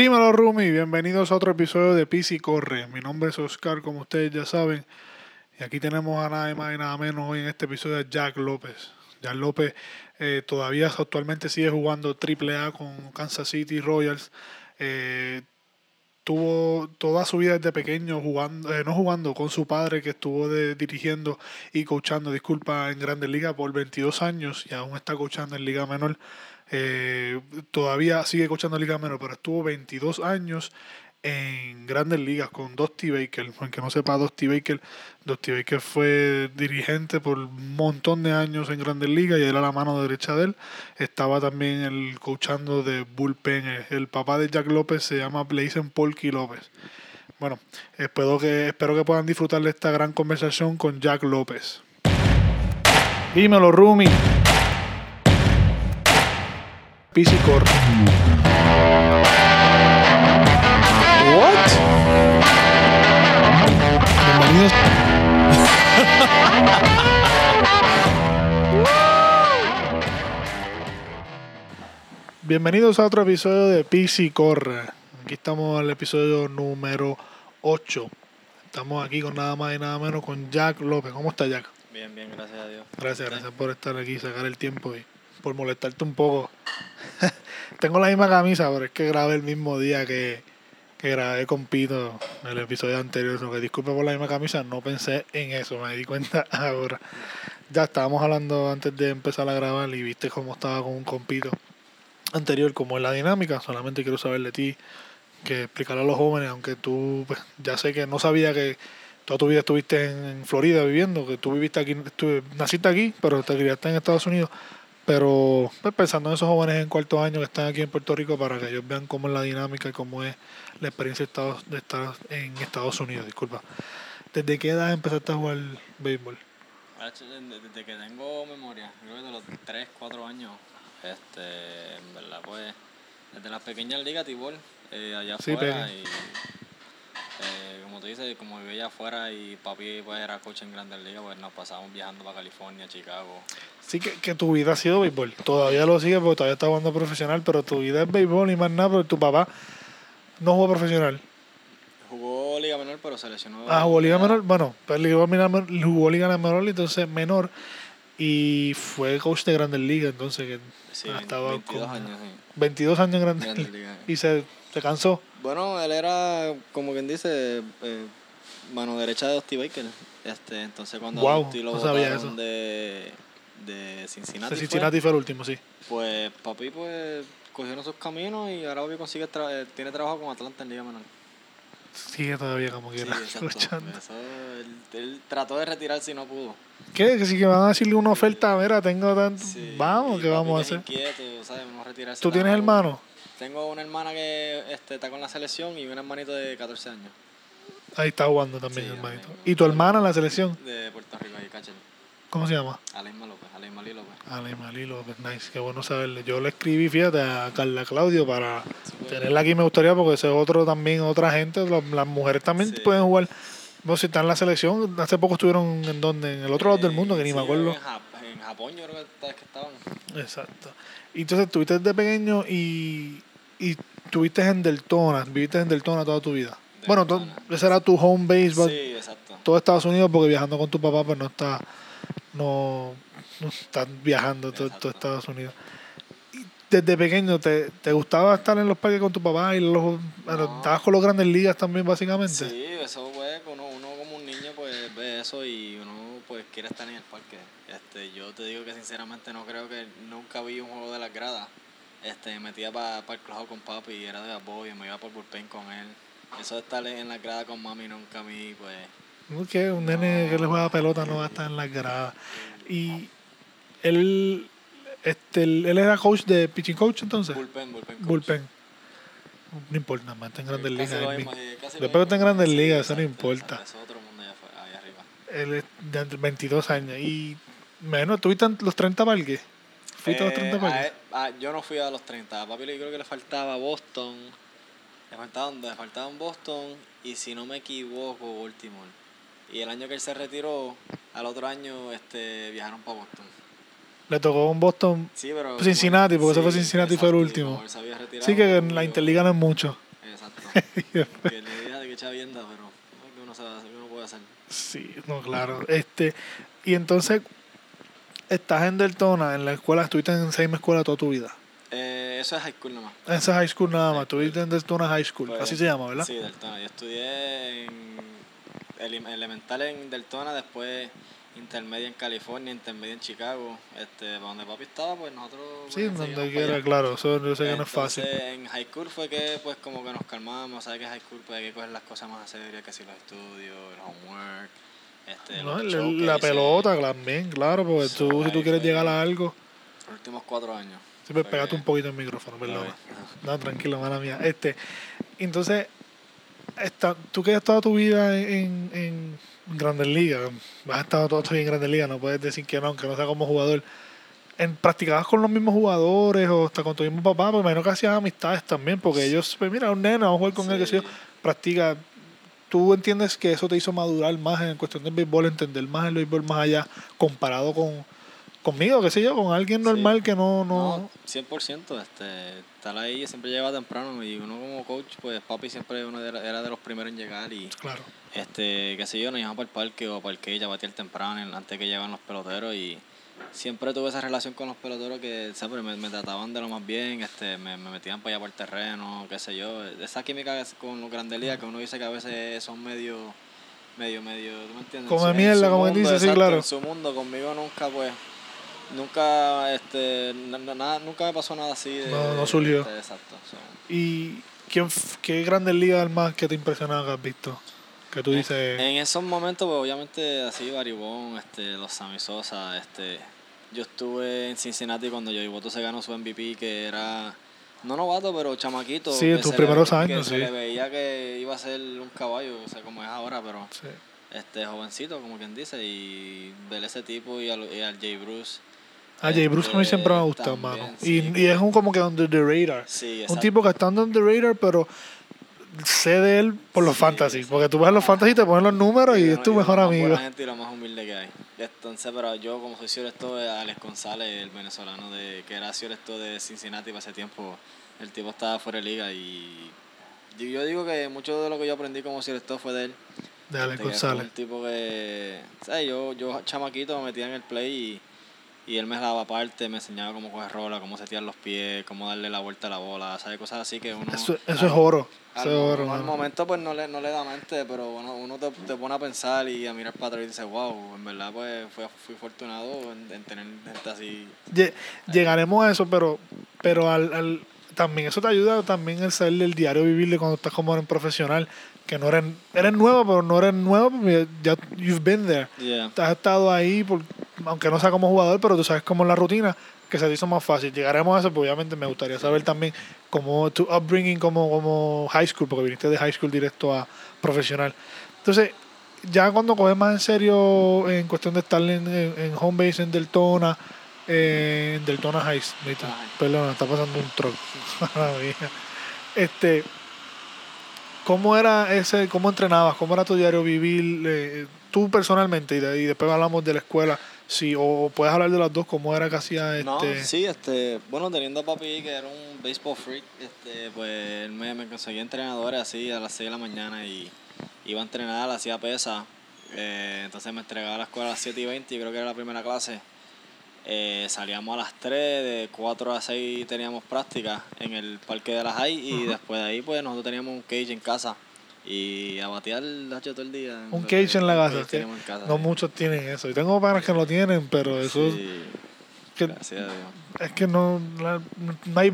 Dímelo, Rumi. Bienvenidos a otro episodio de Pisi Corre. Mi nombre es Oscar, como ustedes ya saben. Y aquí tenemos a nada más y nada menos hoy en este episodio a Jack López. Jack López eh, todavía actualmente sigue jugando AAA con Kansas City Royals. Eh, tuvo toda su vida desde pequeño jugando, eh, no jugando, con su padre que estuvo de, dirigiendo y coachando, disculpa, en Grandes Ligas por 22 años y aún está coachando en Liga Menor. Eh, todavía sigue coachando en Liga Menor, pero estuvo 22 años en grandes ligas con Dusty Baker. Aunque no sepa Dusty Baker, Dusty Baker fue dirigente por un montón de años en grandes ligas y era la mano derecha de él. Estaba también el coachando de Bullpen. El papá de Jack López se llama, le dicen Polky López. Bueno, espero que, espero que puedan disfrutar de esta gran conversación con Jack López. Dímelo, Rumi. Pisicor. What? Bienvenidos. Bienvenidos a otro episodio de Pisi Corre. Aquí estamos el episodio número 8. Estamos aquí con nada más y nada menos con Jack López. ¿Cómo está Jack? Bien, bien, gracias a Dios. Gracias, gracias por estar aquí, sacar el tiempo y por molestarte un poco. Tengo la misma camisa, pero es que grabé el mismo día que, que grabé con Pito en el episodio anterior. Lo que disculpe por la misma camisa, no pensé en eso, me di cuenta ahora. Ya estábamos hablando antes de empezar a grabar y viste cómo estaba con un compito anterior, como es la dinámica. Solamente quiero saber de ti, que explicarle a los jóvenes, aunque tú pues, ya sé que no sabía que toda tu vida estuviste en, en Florida viviendo, que tú viviste aquí, tú naciste aquí, pero te criaste en Estados Unidos. Pero pues, pensando en esos jóvenes en cuarto año que están aquí en Puerto Rico para que ellos vean cómo es la dinámica y cómo es la experiencia de Estados- de estar en Estados Unidos, disculpa. ¿Desde qué edad empezaste a jugar béisbol? Desde que tengo memoria, creo que de los 3, 4 años, este, en verdad, pues, desde las pequeñas ligas Tibol, eh, allá Sí, afuera, y eh, como tú dices, como vivía allá afuera y papi pues era coach en Grandes Ligas, pues nos pasábamos viajando para California, Chicago. Sí que, que tu vida ha sido béisbol. Todavía lo sigue porque todavía está jugando profesional, pero tu vida es béisbol y más nada, pero tu papá no jugó profesional. Jugó Liga Menor, pero se lesionó. Ah, jugó Liga Menor, bueno, pues jugó Liga Menor, jugó Liga Menor, entonces menor, y fue coach de Grandes Ligas, entonces que Sí, estaba 22 con- años, sí. 22 años en Grandes Grandes Ligas. Y se, se cansó. Bueno, él era, como quien dice, eh, mano derecha de Dusty Baker. Este, entonces cuando Guau, Dusty lo no sabía eso. de, de Cincinnati, De Cincinnati fue el último, sí. pues papi pues cogieron sus caminos y ahora papi consigue tra- eh, tiene trabajo con Atlanta en Liga Menor. Sigue todavía como Sí, quiera. luchando. Eso, él, él trató de retirarse y no pudo. ¿Qué? Que si que van a decirle una oferta, mira, tengo tanto. Sí, Vamos, ¿qué vamos a hacer? Inquieto, ¿sabes? No retirarse ¿Tú tienes hermano? Tengo una hermana que este, está con la selección y un hermanito de 14 años Ahí está jugando también, Sí, hermanito. ¿Y tu hermana en la selección? de Puerto Rico, ahí, Cachel. ¿Cómo se llama? Aleima López, Aleima López. Ale Malí López, nice, qué bueno saberle. Yo le escribí, fíjate, a Carla Claudio para pues. tenerla aquí me gustaría porque ese es otro también, otra gente, las, mujeres también Sí. pueden jugar. No, si están en la selección, hace poco estuvieron en donde, en el otro lado del mundo, que ni Sí, me acuerdo. En, Jap- en Japón yo creo que estaban. Exacto. Y entonces estuviste desde pequeño y, y estuviste en Deltona, viviste en Deltona toda tu vida. Bueno, to- Deltona. ese era tu home base, Sí, exacto. todo Estados Unidos porque viajando con tu papá pues no está no, no estás viajando todo, todo. Estados Unidos Y desde pequeño te, te gustaba estar en los parques con tu papá y los No. estabas con los grandes ligas también básicamente Sí, eso pues, uno, uno como un niño pues ve eso y uno pues quiere estar en el parque. Este, yo te digo que sinceramente no creo que nunca vi un juego de las gradas. Este, me metía para el club con papi y era de apoyo, me iba por bullpen con él. Eso de estar en la grada con mami nunca a mí pues... ¿No? que un nene que le juega pelota no va a estar en las gradas y él este él, era coach de pitching coach entonces Bullpen, bullpen. coach. bullpen no importa más está en grandes ligas Después que está en. Grandes Ligas, eso no importa. Eso es otro mundo allá, afuera, allá arriba. Él es de 22 años. Y menos, ¿tuviste los 30 parques? ¿Fuiste a los 30 Eh, parques? a él- a- yo no fui a los 30. A papi le creo que le faltaba Boston. Le faltaban, le faltaban Boston y si no me equivoco, Baltimore. Y el año que él se retiró, al otro año este, viajaron para Boston. Le tocó un Boston. Sí, pero. Cincinnati, porque ese fue Cincinnati, fue el exacto, último. retirado, Sí, que en la yo- Interliga no es mucho. que le diga de que chavienda, pero no, que uno, sabe, que uno puede hacer. Sí, no, claro. Este, y entonces, estás en Deltona, en la escuela, estuviste en esa misma escuela toda tu vida. Eh, eso es high school nomás. Esa high school nada más, estuviste en Deltona High School, Pues, así se llama, ¿verdad? Sí, Deltona. Yo estudié en ele- elemental en Deltona, después intermedia en California, intermedia en Chicago. Este, donde papi estaba, pues nosotros... Sí, pues, donde quiera, claro, eso yo sé que no es fácil. En high school fue que pues como que nos calmamos, sabes que high school pues hay que coger las cosas más a serio, que si los estudios, el homework, este, No, showcases, la pelota también, claro, porque tú, si tú quieres fue- llegar a algo, Los últimos cuatro años. siempre Fue pegate un poquito el micrófono, perdón. No, tranquilo, mala mía. Este, entonces, esta, tú que has estado tu vida en, en Grandes Ligas, has estado todo vida en Grandes Ligas, no puedes decir que no, aunque no sea como jugador. En, ¿Practicabas con los mismos jugadores o hasta con tu mismo papá? Porque me imagino que hacías amistades también, porque ellos, pues mira, un nene, vamos a jugar con él, que sé yo, Sí. practica. ¿Tú entiendes que eso te hizo madurar más en cuestión del béisbol, entender más el béisbol más allá, comparado con conmigo, qué sé yo, con alguien Sí. normal que no... no, No, 100%, este, estar ahí siempre llega temprano y uno como coach, pues papi siempre uno era era de los primeros en llegar y Claro. este, qué sé yo, nos íbamos para el parque o para el que ya batear temprano antes que llegaban los peloteros y siempre tuve esa relación con los peloteros que siempre me, me trataban de lo más bien, este, me, me metían para allá por el terreno, qué sé yo, esa química con los grandes ligas que uno dice que a veces son medio, medio, medio, ¿tú me entiendes? Come En mierda, como mundo, dice, sí, claro. En su mundo, conmigo nunca pues nunca este na- na- nada nunca me pasó nada así de, No, no surgió. de- exacto so. ¿Y quién, qué grandes ligas más que te impresionaba que has visto? Que tú dices... en esos momentos pues obviamente así Baribón este los Sammy Sosa este yo estuve en Cincinnati cuando Joey Boto se ganó su MVP que era no novato pero chamaquito Sí, en tus se primeros le, años, que se sí. le veía que iba a ser un caballo o sea como es ahora pero sí. este jovencito como quien dice y ver ese tipo y al, y al Jay Bruce A Jay Bruce a mí siempre me ha gustado, mano. sí. Y, y es un como que under the radar. sí Un tipo que está under the radar, pero sé de él por los Sí, fantasy. Porque tú ves los fantasy, te ponen los números y es tu mejor lo más amigo. buena gente y lo más humilde que hay. Entonces, pero yo como soy Cioresto de Alex González, el venezolano de que era Cioresto de Cincinnati para ese tiempo, el tipo estaba fuera de liga y yo- digo que mucho de lo que yo aprendí como Cioresto fue de él. De Alex González. Un tipo que, ¿sabes? Yo, yo chamaquito me metía en el play y, y él me daba parte, me enseñaba cómo coger rola, cómo setear los pies, cómo darle la vuelta a la bola, ¿sabes? Cosas así que uno... Eso, eso es oro. Al, uno al momento pues no le, no le da mente, pero bueno, uno te, te pone a pensar y a mirar para atrás y dice, wow, en verdad pues fui, fui afortunado en, en tener gente así. Lle- Llegaremos a eso, pero, pero al, al- también eso te ayuda también el saber del diario vivir de cuando estás como en profesional. Que no eres, eres nuevo, pero no eres nuevo porque ya you've been there. Yeah. Has estado ahí, por, aunque no sea como jugador, pero tú sabes cómo es la rutina, que se te hizo más fácil. Llegaremos a eso, pues obviamente me gustaría saber también cómo tu upbringing como, como high school, porque viniste de high school directo a profesional. Entonces, ya cuando coges más en serio en cuestión de estar en, en, en home base en Deltona, eh, en Deltona Heights, perdón, está pasando un. Maravilla. este, ¿cómo era ese, cómo entrenabas, cómo era tu diario vivir, eh, tú personalmente, y, de- y después hablamos de la escuela, sí, o puedes hablar de las dos, cómo era que hacía este... No, sí, este, bueno, teniendo a papi que era un baseball freak, este, pues él me, me conseguía entrenadores así a las 6 de la mañana y iba a entrenar, hacía pesa, eh, entonces me entregaba a la escuela a las 7 y 20, yo creo que era la primera clase. Eh, salíamos a las 3, de 4 a 6 teníamos práctica en el parque de las High y después de ahí pues nosotros teníamos un cage en casa y a batear hacho, todo el día. Un cage que- en la casa, que en No muchos tienen eso. Y tengo panas que lo tienen, pero eso Sí, que- gracias a Dios. es que no, no hay...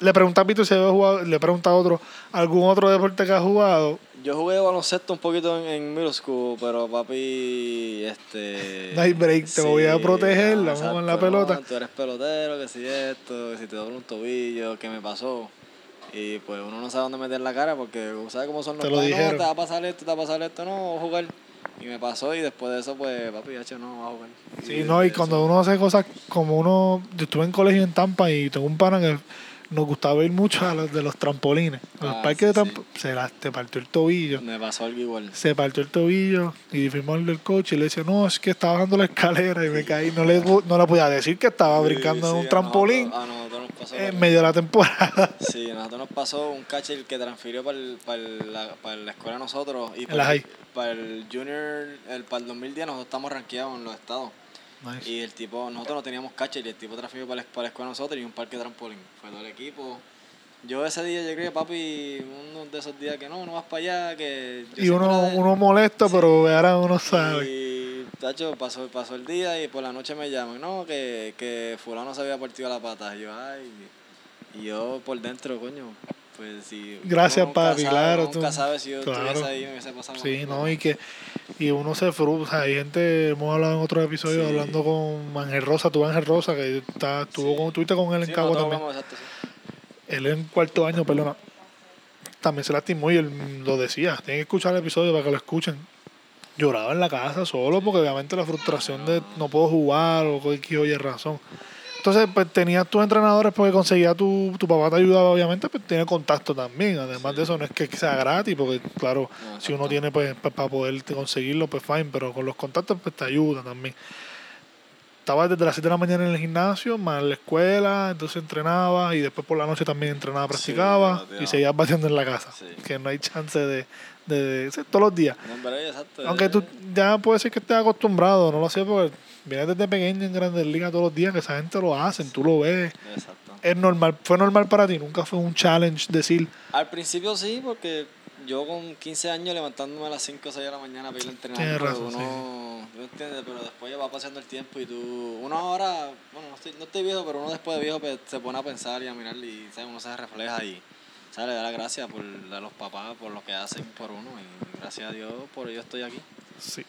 Le pregunté a Pito si había jugado, le pregunté a otro, algún otro deporte que ha jugado. Yo jugué baloncesto un poquito en, en middle school, pero papi, este... No hay break, te voy a proteger, vamos con la pelota. no, tú eres pelotero, que si esto, que si te doble un tobillo, ¿qué me pasó? Y pues uno no sabe dónde meter la cara porque sabe cómo son los Te lo dijeron. No, te va a pasar esto, te va a pasar esto, no, a jugar. Y me pasó y después de eso, pues, papi, hecho, no, va a jugar. Sí, no, y eso- cuando uno hace cosas como uno... Yo estuve en colegio en Tampa y tengo un pana que nos gustaba ir mucho a los de los trampolines. Los Ah, parques de sí, Tampa, se la, te partió el tobillo. Me pasó algo igual. Se partió el tobillo y fuimos al del coche y le decía, no, es que estaba bajando la escalera y me caí. No le, no le podía decir que estaba brincando Sí, en un a trampolín. nosotros- A nosotros nos pasó. en medio de la temporada. Sí, a nosotros nos pasó un catcher que transfirió para, el, para, el- la, para la escuela de nosotros. Y para, high. para el junior, el, para el 2010 nosotros estamos rankeados en los estados. Nice. Y el tipo, nosotros no teníamos catcher y el tipo transfirió para para la escuela nosotros y un parque de trampolín. Fue todo el equipo. Yo ese día llegué, papi, uno de esos días que no, no vas para allá, que... yo Y uno, de- uno molesto, pero ahora uno sabe. Y, tacho, pasó, pasó el día y por la noche me llaman, no, que, que fulano se había partido la pata. Y yo, ay, y yo por dentro, coño, pues sí. Gracias, papi, sabe, claro, uno Nunca tú- sabe si yo claro. ahí me hubiese pasado. Sí, ¿no? Y que y uno se frustra. Hay gente, hemos hablado en otros episodios, Sí. hablando con Ángel Rosa, tú Ángel Rosa, que está, estuvo Sí. con, estuviste con él en Sí, Cabo también. exacto. Él en cuarto año, perdona. También se lastimó y él lo decía. Tienen que escuchar el episodio para que lo escuchen. Lloraba en la casa solo porque obviamente la frustración de no puedo jugar o cualquier oye razón. Entonces, pues tenías tus entrenadores porque conseguía tu, tu papá te ayudaba, obviamente, pues tiene contacto también. Además de eso, no es que sea gratis, porque claro, No, si uno tiene pues para poder conseguirlo, pues fine, pero con los contactos pues te ayuda también. Estaba desde las 7 de la mañana en el gimnasio, más en la escuela, entonces entrenaba y después por la noche también entrenaba, practicaba y seguías batiendo en la casa. Sí. Que no hay chance de, de, todos los días. No, pero exacto. Aunque tú ya puede ser que estés acostumbrado, no lo sé, porque vienes desde pequeño en Grandes Ligas todos los días, que esa gente lo hacen, tú lo ves. Exacto. Es normal, fue normal para ti, nunca fue un challenge decir, Al principio sí, porque yo con 15 años levantándome a las 5 o 6 de la mañana para ir a entrenar, Tienes pues razón, uno, ¿tú entiendes? Pero después ya va pasando el tiempo y tú, uno ahora, bueno, no estoy, no estoy viejo, pero uno después de viejo pues, se pone a pensar y a mirar y ¿sabes? uno se refleja y ¿sabes? le da las gracias por, a los papás por lo que hacen por uno y gracias a Dios por ello estoy aquí. Sí.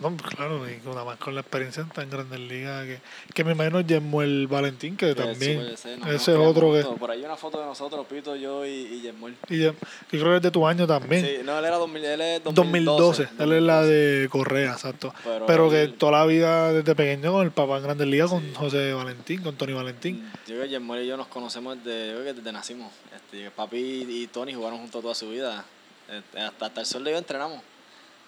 No, pues claro, y nada más con la experiencia en tan Grandes Ligas, que, que me imagino Yemuel Valentín, que Que también, ese es otro que. Por ahí hay una foto de nosotros, Pito, yo y, y Yesmuel. y yo creo que es de tu año también. Sí, no, él era 2000, él es 2012, 2012. él es la de Correa, exacto. Pero Pero, que él- toda la vida desde pequeño con el papá en Grandes Ligas, con. José Valentín, con Tony Valentín. Yo creo que Yermol y yo nos conocemos desde, yo creo que desde nacimos. Este, papi y Tony jugaron juntos toda su vida. Este, hasta, hasta el sol de hoy entrenamos.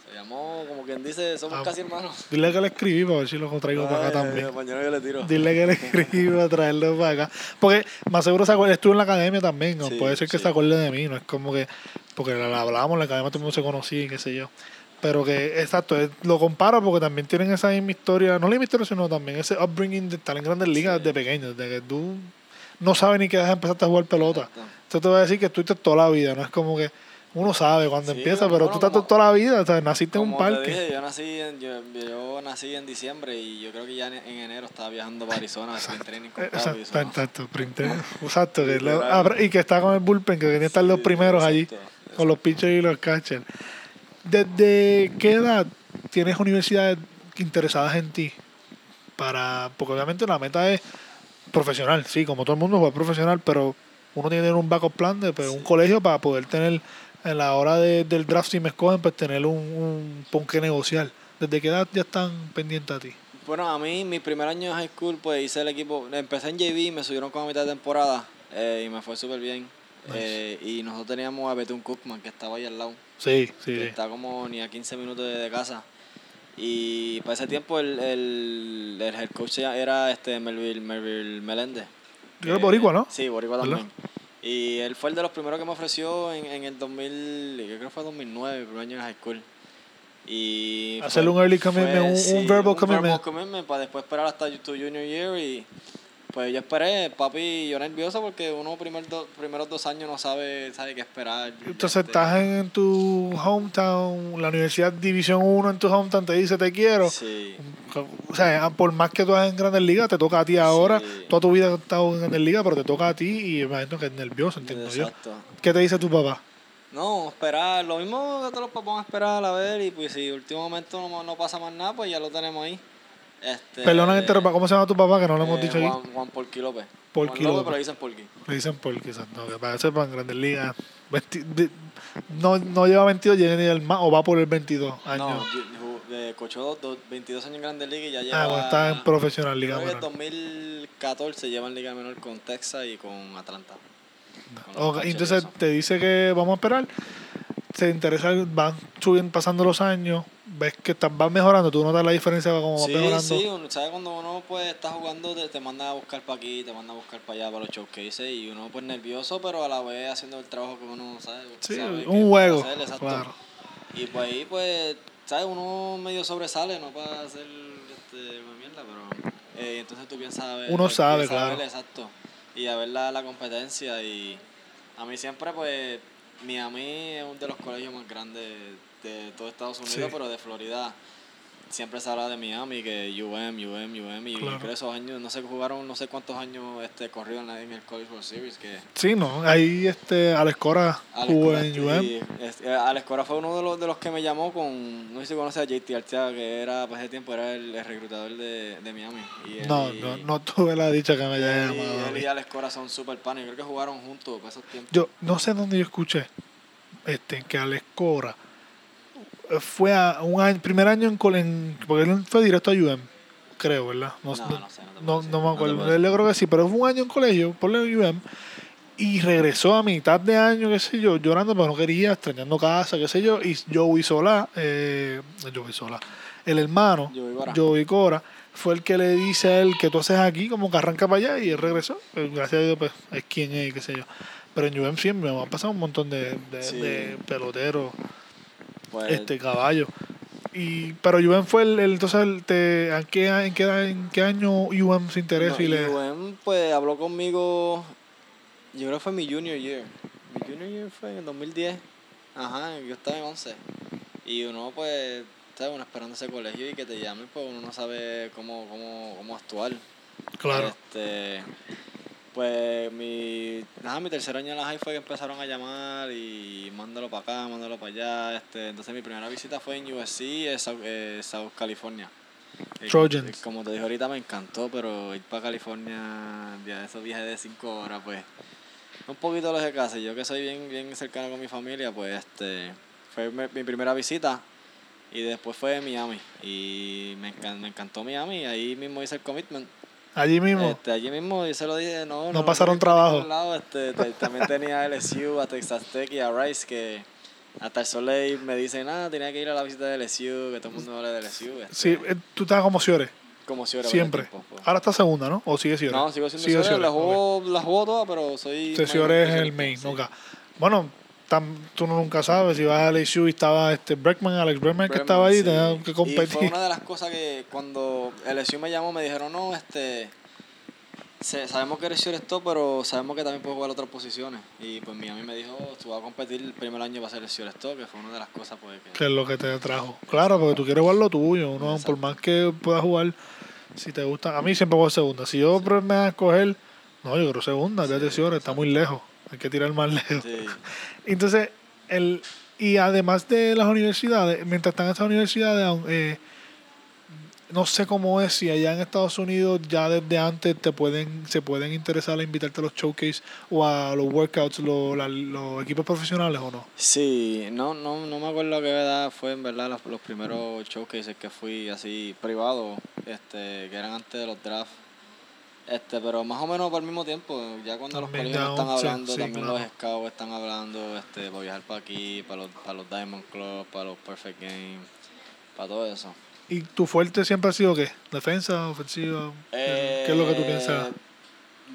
Se llamó, como quien dice, somos Ah, casi hermanos. Dile que le escribí para ver si lo traigo para acá también. Mañana yo le tiro. Dile que le escribí para traerlo para acá. Porque más seguro se acuerda, estuvo en la academia también, ¿no? Sí, puede ser que sí. se acuerde de mí, no es como que, porque la hablábamos en la academia, todo el mundo se conocía y qué sé yo. Pero que, exacto, lo comparo porque también tienen esa misma historia, no la misma historia, sino también ese upbringing de estar en grandes ligas Sí. desde pequeño, desde que tú no sabes ni qué edad empezaste a jugar pelota. Exacto. Esto te voy a decir que estuviste toda la vida, no es como que uno sabe cuando Sí, empieza, pero tú bueno, estás como- toda la vida, o sea, naciste en un te parque. dije, yo nací, en, yo, yo nací en diciembre y yo creo que ya en, en enero estaba viajando para Arizona, spring training con. Exacto, exacto, sprint. Exacto, que lo- ah, y que está con el bullpen, que venía a estar los Sí, primeros allí, exacto, con los pitchers y los catchers. ¿Desde qué edad tienes universidades interesadas en ti? Para, porque obviamente la meta es profesional, sí, como todo el mundo juega profesional, pero uno tiene que tener un backup plan de pues, un Sí. colegio para poder tener, en la hora de- del draft, si me escogen, pues tener un, un con qué negociar. ¿Desde qué edad ya están pendientes a ti? Bueno, a mí, mi primer año de high school, pues hice el equipo. Empecé en JV, me subieron como a mitad de temporada eh, y me fue súper bien. Nice. Eh, y nosotros teníamos a Betún Cookman, que estaba ahí al lado. Sí, sí, que. Está como ni a 15 minutos de, de casa. Y para ese tiempo el, el, el head coach era este Melville, Melville Meléndez. Yo era que- boricua, ¿no? Sí, boricua ¿Verdad? Y él fue el de los primeros que me ofreció en, en el 2000, yo creo que fue 2009, mi primer año en high school. Y Hacerle un early commitment, un- un verbal commitment. commitment para después esperar hasta tu junior year y pues yo esperé, papi, yo nervioso porque uno primer do- primeros dos años no sabe, sabe qué esperar. Entonces Este, estás en tu hometown, la Universidad División 1 en tu hometown te dice te quiero. Sí. O sea, por más que tú hagas en Grandes Ligas, te toca a ti ahora. Sí. Toda tu vida has estado en Grandes Ligas, pero te toca a ti y imagino que es nervioso, entiendo yo. Exacto. ¿Qué te dice tu papá? No, esperar, lo mismo que todos los papás a esperar a ver y pues si último momento no, no pasa más nada, pues ya lo tenemos ahí. Este, Perdona que interrumpa, ¿cómo se llama tu papá? Que no lo hemos eh, dicho aquí. Juan, Juan Porqui López. Porqui Juan López. pero dicen Porqui. Le dicen por quizás, no, que para que sepan, Grandes Ligas. 20 de- no, no lleva 22, llega ni el más, o va por el 22 años. No, eh, cochó dos- dos- 22 años en Grandes Ligas y ya lleva... ah, bueno, está en profesional, Liga que en Menor. 2014 lleva en Liga Menor con Texas y con Atlanta. Con los Ok, Dodgers y entonces eso. te dice que vamos a esperar. Se interesa, van subiendo, pasando los años, ves que vas mejorando, tú notas la diferencia como Sí, mejorando. sí, uno- ¿sabes? Cuando uno pues está jugando, te, te manda a buscar para aquí, te manda a buscar para allá, para los showcases, y uno pues nervioso, pero a la vez haciendo el trabajo que uno sabe. Sí, sabe un juego, hacer, claro. Y pues ahí, pues, ¿sabes? Uno medio sobresale, no para hacer este, una mierda, pero eh, entonces tú piensas a ver. Uno sabe, a claro. exacto. Y a ver la, la competencia. Y a mí siempre, pues, Miami es uno de los colegios más grandes de todo Estados Unidos, Sí. pero de Florida. Siempre se habla de Miami, que UM, UM, UM, y Claro. esos años, no sé, jugaron no sé cuántos años este corrido en, el College World Series, que Sí, no, ahí este, Alex Cora Alex jugó Cora, en UM. y, este, Alex Cora fue uno de los, de los que me llamó con, no sé si conoces a JT Arteaga, que era, pues ese tiempo era el, el reclutador de, de Miami. Y él No, y- no, no tuve la dicha que me haya llamado. él y Alex Cora son super panes, creo que jugaron juntos por esos tiempos. Yo no sé dónde yo escuché este, que Alex Cora fue a un año, primer año en, en porque él fue directo a UM, creo, ¿verdad? No, No, no, sé, no no, me acuerdo. Yo creo que sí, pero fue un año en colegio, por UM, y regresó a mitad de año, qué sé yo, llorando, pero no quería, extrañando casa, qué sé yo, y Joey Sola, eh, Joey Sola, el hermano, Joey Cora. Joey Cora, fue el que le dice a él que tú haces aquí, como que arranca para allá, y él regresó. Eh, Gracias a Dios, pues, es quien es, qué sé yo. Pero en UM siempre me han pasado un montón de, de, Sí. de peloteros, Pues, este caballo. Y, pero UM fue el, el- entonces, el, te, ¿en, qué, en, qué, ¿en qué año UM se interesa no, y le... UM, pues habló conmigo, yo creo que fue mi junior year. Mi junior year fue en el 2010. Ajá, yo estaba en 11. Y uno, pues, ¿sabes? Uno esperando ese colegio y que te llamen, pues uno no sabe cómo, cómo, cómo actuar. Claro, Este, pues mi, nada, mi tercer año en la high fue que empezaron a llamar y mándalo para acá, mándalo para allá. Este, entonces mi primera visita fue en USC, eh, South, eh, South California. Eh, Trojans. eh, Como te dije ahorita me encantó, pero ir para California, ya esos viajes de cinco horas, pues un poquito lejos de casa. Yo que soy bien, bien cercano con mi familia, pues este fue mi, mi primera visita y después fue Miami. Y me, encan- me encantó Miami ahí mismo hice el commitment. Allí mismo. Este, allí mismo yo se lo dije, no, No pasaron ir para trabajo. lado. Este, te- también tenía a LSU, a Texas Tech y a Rice que hasta el Soleil me dicen, nada, tenía que ir a la visita de LSU, que todo el mundo habla de LSU. Este, sí, eh, tú estabas como Ciore, como hubiera siempre. pues. Ahora está segunda, ¿no? ¿O sigue Ciore? No, sigo siendo Sigue Ciore, la juego, la juego toda, pero soy... Este Ciore es el Ciore, main, sí. nunca. Bueno, tam- tú nunca sabes si vas a LSU y estaba este Breckman, Alex Breckman, que estaba ahí, sí. que Y fue competir. una de las cosas que cuando LSU me llamó me dijeron, no, este... se- sabemos que eres shortstop, pero sabemos que también puedes jugar otras posiciones. Y pues Miami me dijo, "Oh, tú vas a competir el primer año va a ser el shortstop, que fue una de las cosas pues que... que es lo que te trajo. Claro, porque tú quieres jugar lo tuyo. Uno, por más que puedas jugar, si te gusta. A mí siempre juego segunda. Si yo me voy a escoger, no, yo creo segunda, de atención, está muy lejos. Hay que tirar más lejos. Sí. Entonces, el, y además de las universidades, mientras están en estas universidades, eh, no sé cómo es, si allá en Estados Unidos ya desde antes te pueden, se pueden interesar a invitarte a los showcase o a los workouts, lo- la- los equipos profesionales o no. Sí, no, no, no me acuerdo qué edad fue en verdad los, los primeros showcases que fui así privados, este, que eran antes de los drafts. Este, pero más o menos por el mismo tiempo, ya cuando También los colegios están hablando, sí, también claro. los scouts están hablando, este, para viajar para aquí, para los, para los Diamond Club, para los Perfect Game, para todo eso. ¿Y tu fuerte siempre ha sido qué? ¿Defensa, ofensiva? ¿Qué es lo que tú Eh, piensas?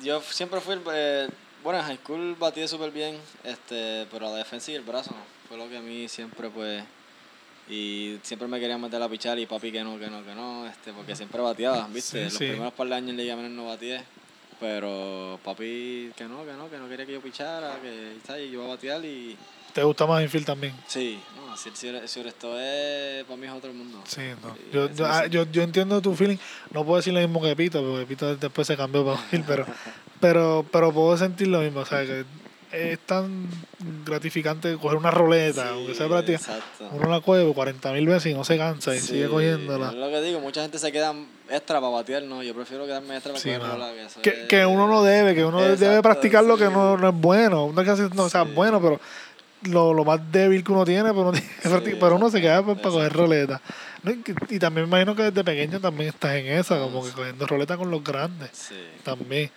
Yo siempre fui, eh, bueno, en high school batí súper bien, este, pero la defensa y el brazo fue lo que a mí siempre, pues, y siempre me querían meter a pichar y papi que no, que no, que no, este, porque siempre bateaba, ¿viste? Sí, Los sí. primeros par de años en Liga Menor no bateé, pero papi que no, que no, que no quería que yo pichara, que ¿sabes? y yo iba a batear y ¿Te gusta más infield también? sí, no, si, si, si esto es, para mí es otro mundo. Sí, no. Yo, yo, ah, yo, yo entiendo tu feeling. No puedo decir lo mismo que Pita, porque Pita después se cambió para infield, pero, pero, pero puedo sentir lo mismo. O sea, que es tan gratificante coger una roleta, aunque sea práctica. exacto. Uno la coge 40 mil veces y no se cansa y Sí, sigue cogiéndola. Es lo que digo, mucha gente se queda extra para batear, no, yo prefiero quedarme extra para Sí, coger mano. rola, que Que, es- que uno no debe, que uno debe practicar lo que no, no es bueno. No es que no sea Sí. bueno, pero lo, lo más débil que uno tiene, pero, uno, practicar. pero uno se queda pues, para coger roleta. No, y, y también me imagino que desde pequeño también estás en esa, como que cogiendo roleta con los grandes Sí. también.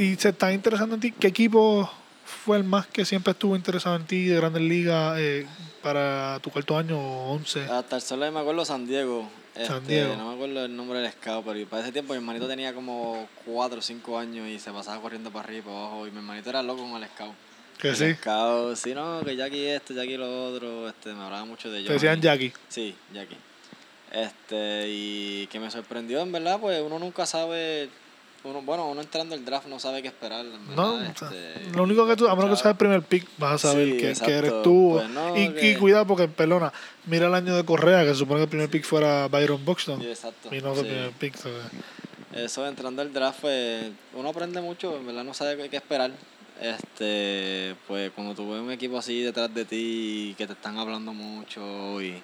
Y se está interesando en ti, ¿qué equipo fue el más que siempre estuvo interesado en ti de Grandes Ligas eh, para tu cuarto año o 11? Hasta el solo me acuerdo San Diego. San Este, Diego. No me acuerdo el nombre del scout, pero para ese tiempo mi hermanito tenía como 4 o 5 años y se pasaba corriendo para arriba y para abajo. Y mi hermanito era loco con el scout. Que el sí. scout, sí, no, que Jackie esto, Jackie lo otro. Este, me hablaba mucho de Te Johnny. decían Jackie. Sí, Jackie. Este, y que me sorprendió, en verdad, pues uno nunca sabe. Uno, bueno, uno entrando al draft no sabe qué esperar. No, verdad, o sea, este, lo único que tú, a menos que seas el primer pick, vas a saber Sí, que, eres tú. Pues no, y, que- y cuidado porque, pelona, mira el año de Correa, que se supone que el primer pick fuera Byron Buxton. Sí, exacto. Y no fue el primer pick. que- Eso entrando al draft, pues, uno aprende mucho, en verdad no sabe qué esperar. Este, pues cuando tú ves un equipo así detrás de ti que te están hablando mucho y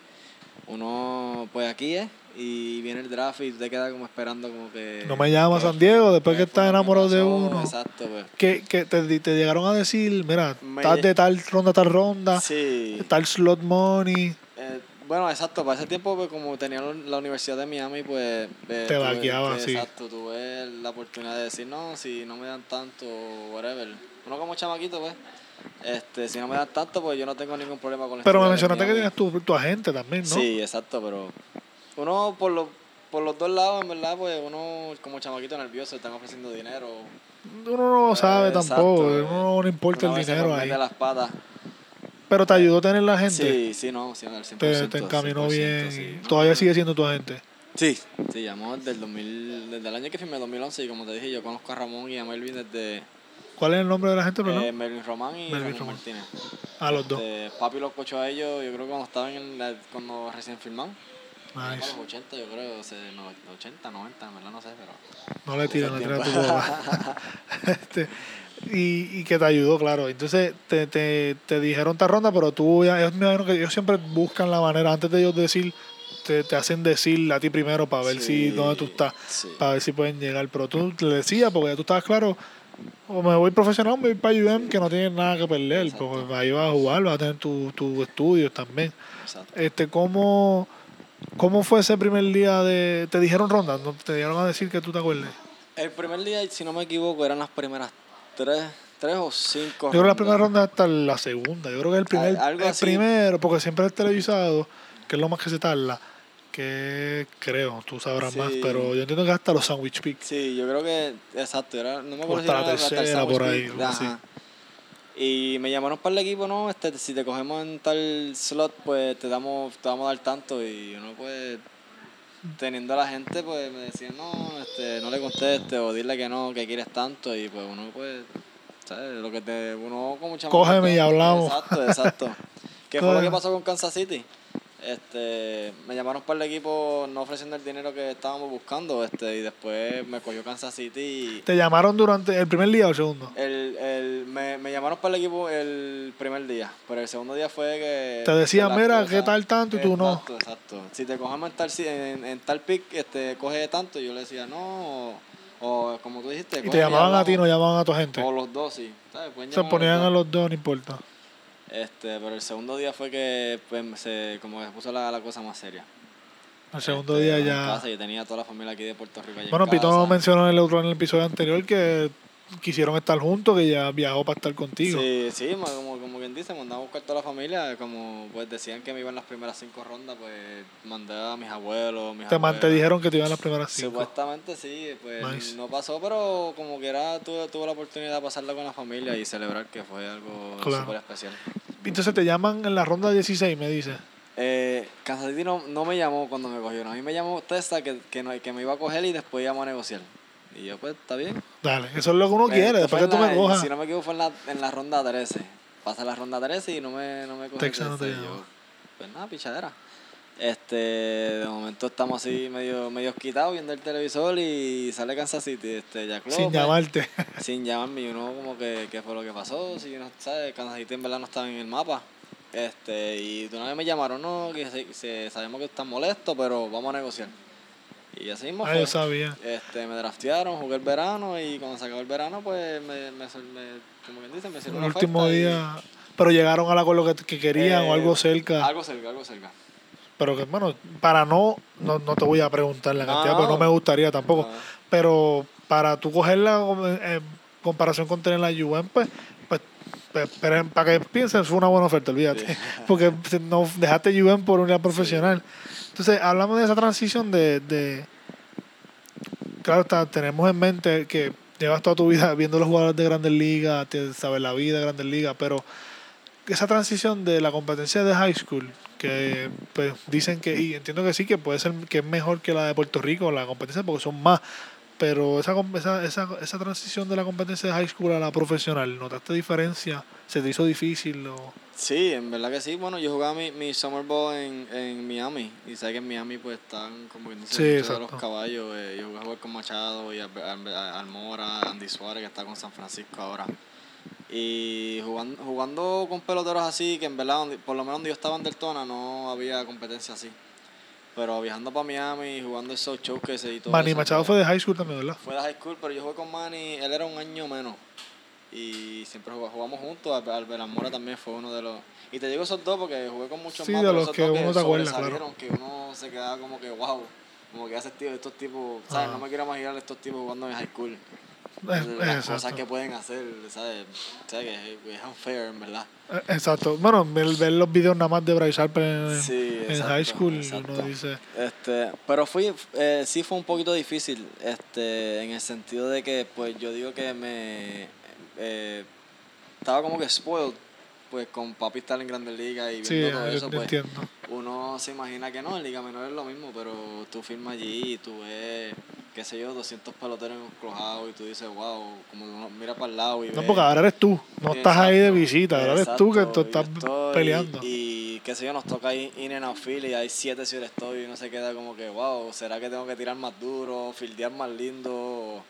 uno, pues aquí es, y viene el draft y te queda como esperando como que... No me llama San Diego después que estás enamorado de uno. Exacto, pues. Que, que te, te llegaron a decir, mira, Me estás de tal ronda tal ronda, Sí. tal slot money. Eh, bueno, exacto, para ese tiempo, pues, como tenía la- Universidad de Miami, pues... eh, Te tuve- vaqueaba, que- sí. Exacto, tuve la oportunidad de decir, no, si no me dan tanto, whatever. Uno como chamaquito, pues, este, si no me dan tanto, pues yo no tengo ningún problema con Pero me mencionaste que tienes tu, tu agente también, ¿no? Sí, exacto, pero uno por los, por los dos lados, en verdad, pues uno como chamaquito nervioso, están ofreciendo dinero. Uno no lo sabe tampoco, uno no le importa Uno el dinero ahí. las patas. Pero te ayudó a tener la gente, Sí, sí, no, sí, al 100%. te, te encaminó 100%, bien. sí. y No, todavía no, sigue siendo tu agente. Sí, sí, llamó desde el 2000, desde el año que firmé, 2011, y como te dije, yo conozco a Ramón y a Melvin desde ¿Cuál es el nombre de la gente, perdón? eh, Melvin Román y Melvin Ramón Román. Martínez. a los dos. Este, papi los cochó a ellos, yo creo que cuando estaban en la, cuando recién firmaron. Para Nice. los 80, yo creo, o sea, no, 80, 90, en verdad no sé, pero... No le tiran, tiran a tu papá. Este, y, y que te ayudó, claro. Entonces te, te, te dijeron esta ronda, pero tú ya, imagino que ellos siempre buscan la manera, antes de ellos decir, te, te hacen decir a ti primero para ver si Sí, dónde tú estás, sí. para ver si pueden llegar. Pero tú le decías, porque ya tú estabas claro, o me voy profesional, me voy para UM, que no tienes nada que perder, Exacto. porque ahí vas a jugar, vas a tener tus tu estudios también. Exacto. Este, ¿cómo, ¿Cómo fue ese primer día de... ¿Te dijeron ronda? ¿No te dieron a decir que tú te acuerdes? El primer día, si no me equivoco, eran las primeras tres, tres o cinco Yo creo que la primera ronda hasta la segunda. Yo creo que el primer, Al- el así. primero, porque siempre es televisado, que es lo más que se tarda, que creo, tú sabrás Sí. más, pero yo entiendo que hasta los sandwich picks. Sí, yo creo que, exacto, era, no me acuerdo hasta la era hasta el tercera, por ahí, ajá. Y me llamaron para el equipo, no, este, si te cogemos en tal slot, pues te damos, te vamos a dar tanto y uno pues teniendo a la gente pues me decían no, este, no le conteste o dile que no, que quieres tanto y pues uno pues, ¿sabes? Lo que te, uno como chamaco, Cógeme y hablamos. Exacto, exacto. ¿Qué fue lo que pasó con Kansas City? Este, me llamaron para el equipo no ofreciendo el dinero que estábamos buscando, este, y después me cogió Kansas City y ¿Te llamaron durante el primer día o el segundo? el, el, me, me llamaron para el equipo el primer día, pero el segundo día fue que... Te decían, mira, ¿qué tal tanto? Y tú no. Exacto, exacto. Si te cogemos en tal, si- en, en tal pick, este, coge tanto, yo le decía no, o, como tú dijiste... Y te llamaban a ti, no llamaban a tu gente. O los dos, sí. Se ponían a los dos, no importa. Este, pero el segundo día fue que pues, se, como que se puso la, la cosa más seria. El segundo Este, día ya... casa, yo tenía toda la familia aquí de Puerto Rico. Bueno, Pito mencionó en el otro en el episodio anterior que quisieron estar juntos, que ya viajó para estar contigo. Sí, sí, como, como quien dice, mandaba a buscar toda la familia. Como pues decían que me iban las primeras cinco rondas, pues mandé a mis abuelos, mis te, man- te dijeron que te iban las primeras cinco. Supuestamente sí, pues Nice. no pasó, pero como que era, tuve, tuve la oportunidad de pasarla con la familia y celebrar que fue algo Claro. súper especial. Entonces te llaman en la ronda 16, me dice. Eh, Kansas City no, no me llamó cuando me cogieron. A mí me llamó Testa que, que, no, que me iba a coger y después íbamos a negociar. Y yo, pues, está bien. Dale, eso es lo que uno Pues, quiere, después que tú me cojas. Si no me equivoco, fue en la, en la ronda 13. Pasa la ronda 13 y no me, no me coge Texas no yo, Pues nada, pichadera. Este, de momento estamos así medio, medio quitados viendo el televisor y sale Kansas City, este, Jack Sin llamarte. sin llamarme y uno como que qué fue lo que pasó, si no sabe, Kansas City en verdad no estaba en el mapa. Este, y de una vez me llamaron, no, que se- se- sabemos que están molestos, pero vamos a negociar. Y así mismo Ah, fue. yo sabía. Este, me draftearon, jugué el verano y cuando se acabó el verano, pues me, me, me- como quien dice, me El hicieron una último y- día. Pero llegaron al acuerdo que, que querían o Eh, algo cerca. Algo cerca, algo cerca. Pero que, bueno, para no, no, no te voy a preguntar la No, cantidad, no. porque no me gustaría tampoco. No. Pero para tú cogerla en comparación con tener la UM, pues, pues pero para que piensen, fue una buena oferta, olvídate. Sí. Porque no dejaste UM por una profesional. Entonces, hablamos de esa transición de. de claro, está, tenemos en mente que llevas toda tu vida viendo los jugadores de grandes ligas, sabes la vida de grandes ligas, pero esa transición de la competencia de high school, que pues, dicen que, y entiendo que sí, que puede ser que es mejor que la de Puerto Rico, la competencia, porque son más. Pero esa, esa, esa, esa transición de la competencia de high school a la profesional, ¿notaste diferencia? ¿Se te hizo difícil? O... Sí, en verdad que sí. Bueno, yo jugaba mi, mi Summer Ball en, en Miami. Y sé que en Miami pues están como que dice Sí, muchos de los caballos. Eh, yo jugué a jugar con Machado y Almora, Andy Suárez que está con San Francisco ahora. Y jugando, jugando con peloteros así, que en verdad, por lo menos donde yo estaba en Deltona no había competencia así. Pero viajando para Miami, jugando esos showcases y todo Manny eso, Machado fue de high school también, ¿verdad? fue de high school, pero yo jugué con Manny, él era un año menos. Y siempre jugamos, jugamos juntos, Al- Albert Mora también fue uno de los... Y te digo esos dos porque jugué con muchos Sí, más, de pero los que uno te acuerda, sobresalieron, que uno se quedaba como que, wow, como que hace tío, estos tipos, ¿sabes? Ah. No me quiero imaginar estos tipos jugando en high school. Es- Las cosas que pueden hacer, ¿sabes? ¿Sabes? Que es unfair, en verdad. Eh, Exacto. Bueno, ver, ver los videos nada más de Bryce Harper en, Sí, en exacto, high school, exacto. uno dice, Este, pero fui, eh, sí fue un poquito difícil, este, en el sentido de que, pues, yo digo que me, eh, estaba como que spoiled, pues, con papi estar en Grandes Ligas y sí, viendo todo yo eso, pues, entiendo. uno se imagina que no, en Liga Menor es lo mismo, pero tú firmas allí y tú ves, qué sé yo, 200 peloteros en un clojado y tú dices, wow, como uno mira para el lado y No, ves- porque ahora eres tú, no estás ahí de visita, ahora eres tú que tú estás estoy- peleando. Y, qué sé yo, nos toca ir in and out field y hay siete si estoy y uno se queda como que, wow, ¿será que tengo que tirar más duro, fildear más lindo?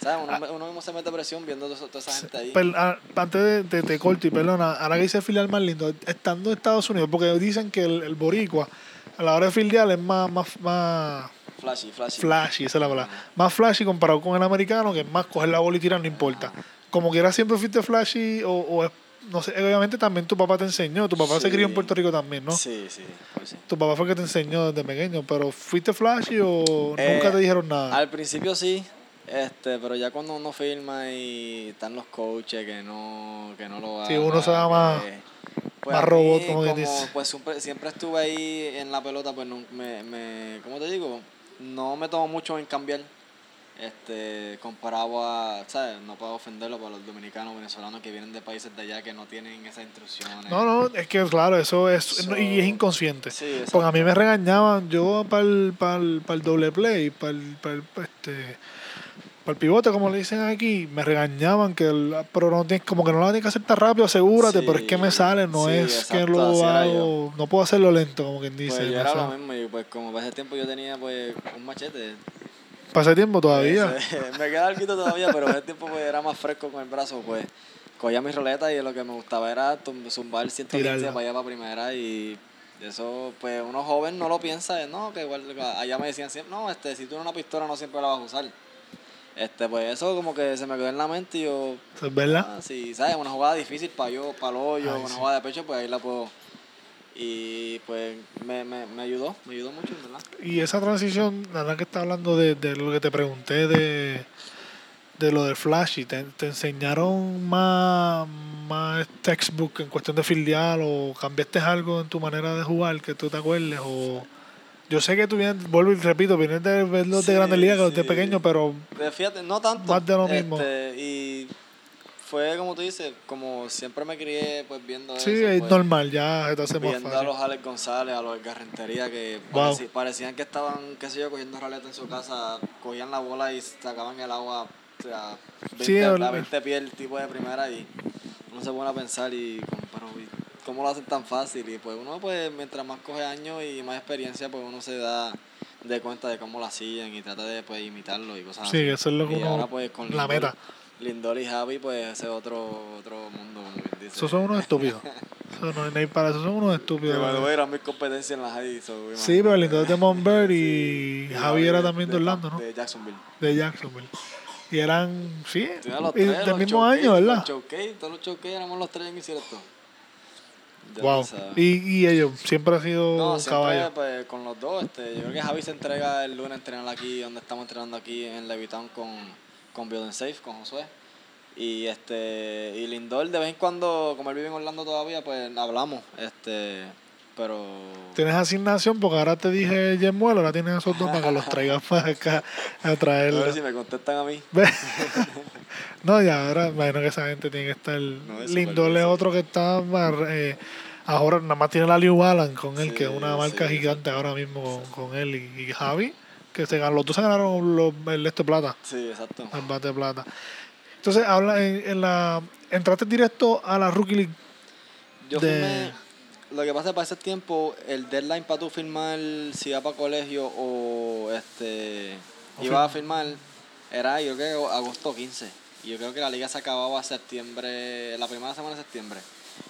¿Sabes? Uno, uno mismo se mete presión viendo toda esa- gente ahí. Per- ah, antes de, de, te corto y perdona, ahora que dice filial más lindo, estando en Estados Unidos, porque dicen que el, el boricua a la hora de filial es más, más, más Flashy, flashy. flashy, esa es la palabra, más flashy comparado con el americano, que es más coger la bola y tirar, no importa. Como quiera siempre fuiste flashy o, o es- no sé, obviamente también tu papá te enseñó, tu papá se crió en Puerto Rico también, ¿no? Sí, sí, pues sí. Tu papá fue el que te enseñó desde pequeño, pero ¿fuiste flashy o Eh, nunca te dijeron nada? Al principio sí, este, pero ya cuando uno firma y están los coaches que no, que no lo Sí, hagan, uno se da más- que- más a mí, robot, como quien dice. Pues siempre, siempre estuve ahí en la pelota, pues no, me, me, ¿cómo te digo? No me tomo mucho en cambiar, este, comparado a, ¿sabes? No puedo ofenderlo para los dominicanos, venezolanos que vienen de países de allá que no tienen esas instrucciones. No, no, es que claro, eso es, So- y es inconsciente. Sí. Porque a mí me regañaban, yo para el, para el, para el doble play, para el, para el, este, para el pivote, como le dicen aquí, me regañaban que el, pero no tienes, como que no la tienes que hacer tan rápido, asegúrate, Sí, pero es que me sale, no sí, es que exacto, lo así era hago, no puedo hacerlo lento, como quien dice. Pues yo era lo mismo, y pues como para ese tiempo yo tenía pues un machete. Pasé tiempo todavía. Pues, me queda algo todavía, pero ese tiempo pues, era más fresco con el brazo, pues cogía mis roletas y lo que me gustaba era zumbar 115 Tirarla. para allá para primera y eso, pues uno joven no lo piensa, no, que igual, allá me decían siempre, no, este, si tú una pistola no siempre la vas a usar. Este, pues eso como que se me quedó en la mente y yo, ¿Es verdad? ah, si, ¿sabes? Una jugada difícil para yo, para el hoyo, Ay, una sí. jugada de pecho, pues ahí la puedo. Y pues me, me, me ayudó, me ayudó mucho, ¿verdad? Y esa transición, la verdad que está hablando de, de lo que te pregunté de, de lo del flashy, ¿te, te enseñaron más, más textbook en cuestión de fildear o cambiaste algo en tu manera de jugar que tú te acuerdes? O yo sé que tú vienes, vuelvo y repito, vienes de verlos de Sí, grandes ligas que sí. de pequeño, pero Fíjate, no tanto. Más de lo mismo. Este, y fue como tú dices, como siempre me crié pues viendo sí, eso. es pues, normal, ya te hace más Viendo a fácil. los Alex González, a los Edgar Rentería que Wow. parecían que estaban, qué sé yo, cogiendo raleta en su casa, cogían la bola y sacaban el agua o sea, 20, Sí, a el- 20 pies el tipo de primera y uno se pone a pensar y como, pero, ¿y ¿cómo lo hacen tan fácil? Y pues uno pues mientras más coge años y más experiencia pues uno se da de cuenta de cómo lo hacían y trata de pues imitarlo y cosas Sí, así. eso es lo que Y uno- ahora, pues, con la Lindor- meta. Lindor y Javi pues ese es otro, otro mundo. Esos son unos estúpidos. Eso no hay para eso, son unos estúpidos. a ir a mis competencias en la high. so, Sí, pero el imagínate. lindo de Monbert y Sí, Javi era también de Orlando, ¿no? De Jacksonville. De Jacksonville. Y eran, sí, del mismo año, ¿verdad? Los showcase, todos los showcase éramos los tres en incierto. Wow. Y, y ellos, siempre ha sido No, siempre caballo. pues, con los dos. Este, yo creo que Javi se entrega el lunes a entrenar aquí, donde estamos entrenando aquí en Levitown con, con Build and Safe, con Josué. Y este y Lindor de vez en cuando, como él vive en Orlando todavía, pues hablamos, este, pero Tienes asignación porque ahora te dije Yemuelo, ahora tienes esos dos para que los traigas para acá a a traerlos. ver si me contestan a mí. No, ya ahora imagino que esa gente tiene que estar. es Lindor súper es otro que está más, eh, ahora nada más tiene la Liu Alan con él, Sí, que es una marca sí, gigante ahora mismo con, con él y, y Javi, que se ganó, los dos se ganaron los, el este plata, Sí, exacto. el bate de plata. Entonces, habla en, en la entraste directo a la Rookie League. Yo de- firmé, lo que pasa es que para ese tiempo, el deadline para tú firmar si iba para colegio o este O iba a firma. firmar, era yo creo que agosto 15. Y yo creo que la liga se acababa septiembre, la primera semana de septiembre.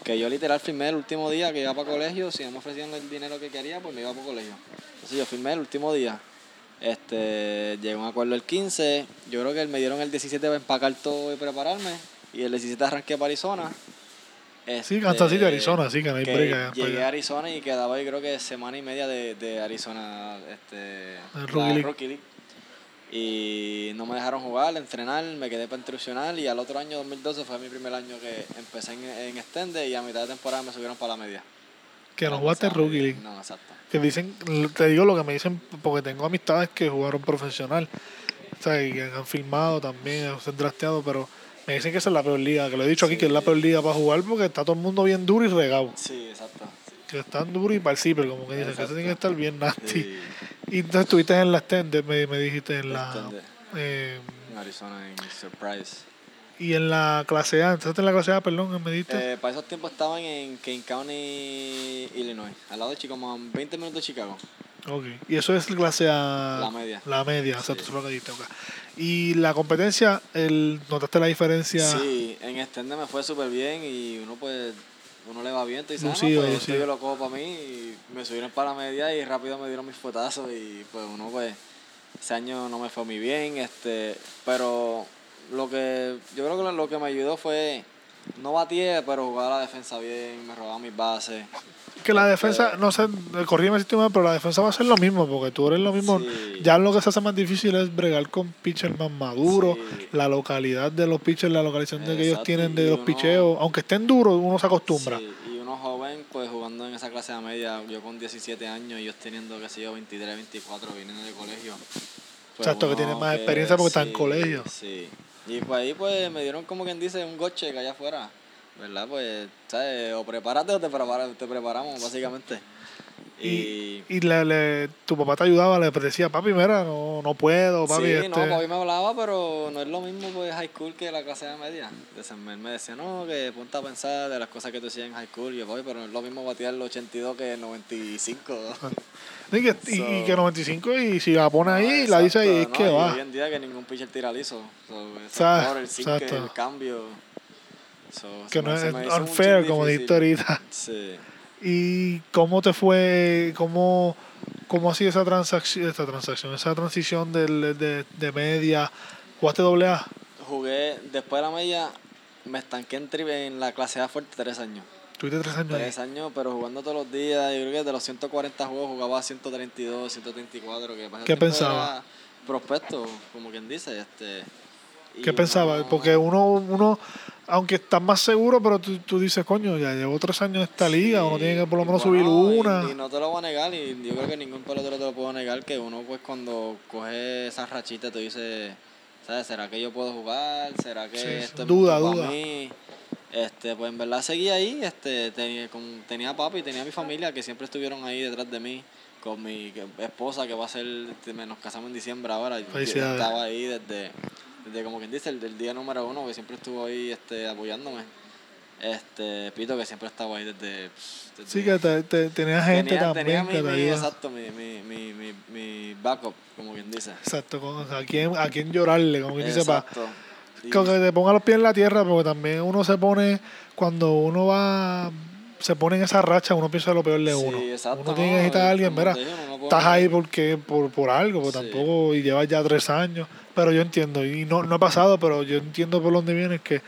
Que yo literal firmé el último día que iba para colegio, si no me ofrecían el dinero que quería, pues me iba para colegio. Entonces yo firmé el último día. Este, llegué a un acuerdo el 15, yo creo que me dieron el 17 para empacar todo y prepararme. Y el 17 arranqué para Arizona. Sí, Kansas City, Este, Arizona, sí, que no hay que para Llegué a Arizona y quedaba ahí creo que semana y media de, de Arizona, este, El la Rookie League. Y no me dejaron jugar, entrenar, me quedé para intrusional y al otro año, 2012, fue mi primer año que empecé en, en extende y a mitad de temporada me subieron para la media. Que no jugaste Rookie. League. No, exacto. Que dicen, te digo lo que me dicen, porque tengo amistades que jugaron profesional. O sea, y que han filmado también, se han drasteado, pero me dicen que esa es la peor liga. Que lo he dicho aquí, que es la peor liga para jugar porque está todo el mundo bien duro y regado. Sí, exacto. Que están duros y zipper, como que dicen, que tienen que estar bien nasty. Sí, Y entonces estuviste en la extended, me, me dijiste en la. Eh, en Arizona, en Surprise. y en la clase A, entonces en la clase A, perdón, me dijiste. Eh, para esos tiempos estaban en Kane County, Illinois, al lado de Chicago, como a 20 minutos de Chicago. Ok. Y eso es clase A. La media. La media, o sea, Sí. tú lo que dijiste. ok. Y la competencia, el, ¿notaste la diferencia? Sí, en extende me fue súper bien y uno pues uno le va bien, te dice, ah, no, Lucido, pues lucido. yo lo cojo para mí y me subieron para la media y rápido me dieron mis fotazos y pues uno pues ese año no me fue muy bien, este, pero lo que yo creo que lo que me ayudó fue no batié, pero jugaba la defensa bien, me robaba mis bases. Que la defensa, no sé, corrígeme si estoy mal, pero la defensa va a ser lo mismo, porque tú eres lo mismo. Sí. Ya lo que se hace más difícil es bregar con pitchers más maduros, Sí. la localidad de los pitchers, la localización de que ellos tienen y de los uno- picheos. Aunque estén duros, uno se acostumbra. Sí, y uno joven, pues jugando en esa clase de media, yo con 17 años, ellos teniendo, qué sé yo, 23, 24, viniendo de colegio. Pues Exacto, que tienen más experiencia porque están en colegio. Sí. Y pues ahí pues me dieron como quien dice un goche que allá afuera. ¿Verdad? Pues, ¿sabes? O prepárate o te, prepara- te preparamos, básicamente. Y, y le, le- tu papá te ayudaba, le decía, papi, mira, no, no puedo, papi. sí, este... no, papi me hablaba, pero no es lo mismo pues high school que la clase de media. Entonces, él me decía, no, que ponte a pensar de las cosas que tú hacías en high school. Y yo, papi, pero no es lo mismo batear el 82 que el 95. Y que, y- y So- que 95, y si la pone ahí, la dice ahí, es Exacto, que no, y va. Hoy en día que ningún pitcher tira liso. So, error, el exacto. el cambio. So, Que no es unfair, como dijiste ahorita. Sí. ¿Y cómo te fue, cómo, cómo ha sido esa transacción, esa transacción, esa transición del, de, de media? ¿Jugaste doble A? Jugué, después de la media, me estanqué en, tri- en la clase A fuerte tres años. Tuviste tres años. Tres años, pero jugando todos los días. Yo creo que de los 140 juegos jugaba 132, 134. Que ¿Qué pensaba? era Prospecto, como quien dice. Este, ¿Qué pensabas? uno- Porque uno, uno, aunque estás más seguro, pero tú, tú dices, coño, ya llevo tres años en esta liga, uno tiene que por lo menos bueno, subir una. Y, no te lo voy a negar, y yo creo que ningún pelotero te lo puedo negar, que uno pues cuando coge esa rachita te dice, ¿sabes? ¿Será que yo puedo jugar? ¿Será que Sí, sí. esto es Duda, duda. para mí? Este, pues en verdad seguí ahí, este, tenía, con- tenía papi, tenía mi familia que siempre estuvieron ahí detrás de mí, con mi esposa que va a ser, nos casamos en diciembre ahora, Felicidades. estaba ahí desde, desde como quien dice, el, del día número uno, que siempre estuvo ahí este, apoyándome. Este, Pito que siempre estaba ahí desde... desde Sí, que te, te- tenías gente tenía, también tenía mi, que mi- exacto, mi, mi, mi, backup, como quien dice. Exacto, con- a quién, a quién llorarle, como quien dice, para Exacto. Y- que te ponga los pies en la tierra, porque también uno se pone, cuando uno va, se pone en esa racha, uno piensa lo peor de Sí, uno. exacto, uno tiene que necesitar a alguien, mira, digo, no estás ahí porque por, por algo, porque Sí. tampoco, y llevas ya tres años, pero yo entiendo, y no, no he pasado, pero yo entiendo por dónde vienes que,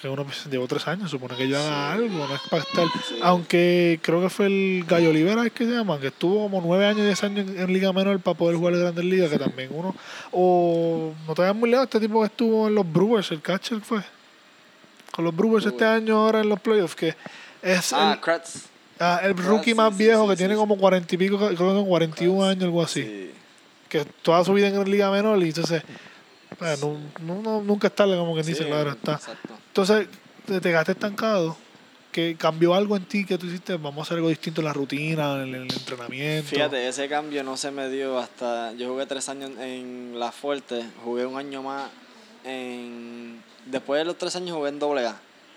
que uno pues, llevó tres años, supone que haga Sí. algo, no es para estar, Sí. aunque creo que fue el Gallo Olivera, es que se llama, que estuvo como nueve años, diez años en, en Liga Menor para poder jugar en Grandes Ligas, que también uno, o no te vayas muy lejos, este tipo que estuvo en los Brewers, el catcher fue, con los Brewers este año ahora en los playoffs, que es Ah, el, Kratz. ah, el Kratz, rookie más sí, viejo sí, que sí, tiene como cuarenta y pico, creo que 41 Kratz, años, algo así. Que toda su vida en Liga Menor y entonces, bueno, no- no- nunca es tarde como que dice, Sí, claro está. Exacto. Entonces, te, te quedaste estancado, que cambió algo en ti que tú hiciste, vamos a hacer algo distinto en la rutina, en el, entrenamiento. Fíjate, ese cambio no se me dio hasta. Yo jugué tres años en La Fuerte, jugué un año más en. Después de los tres años jugué en AA.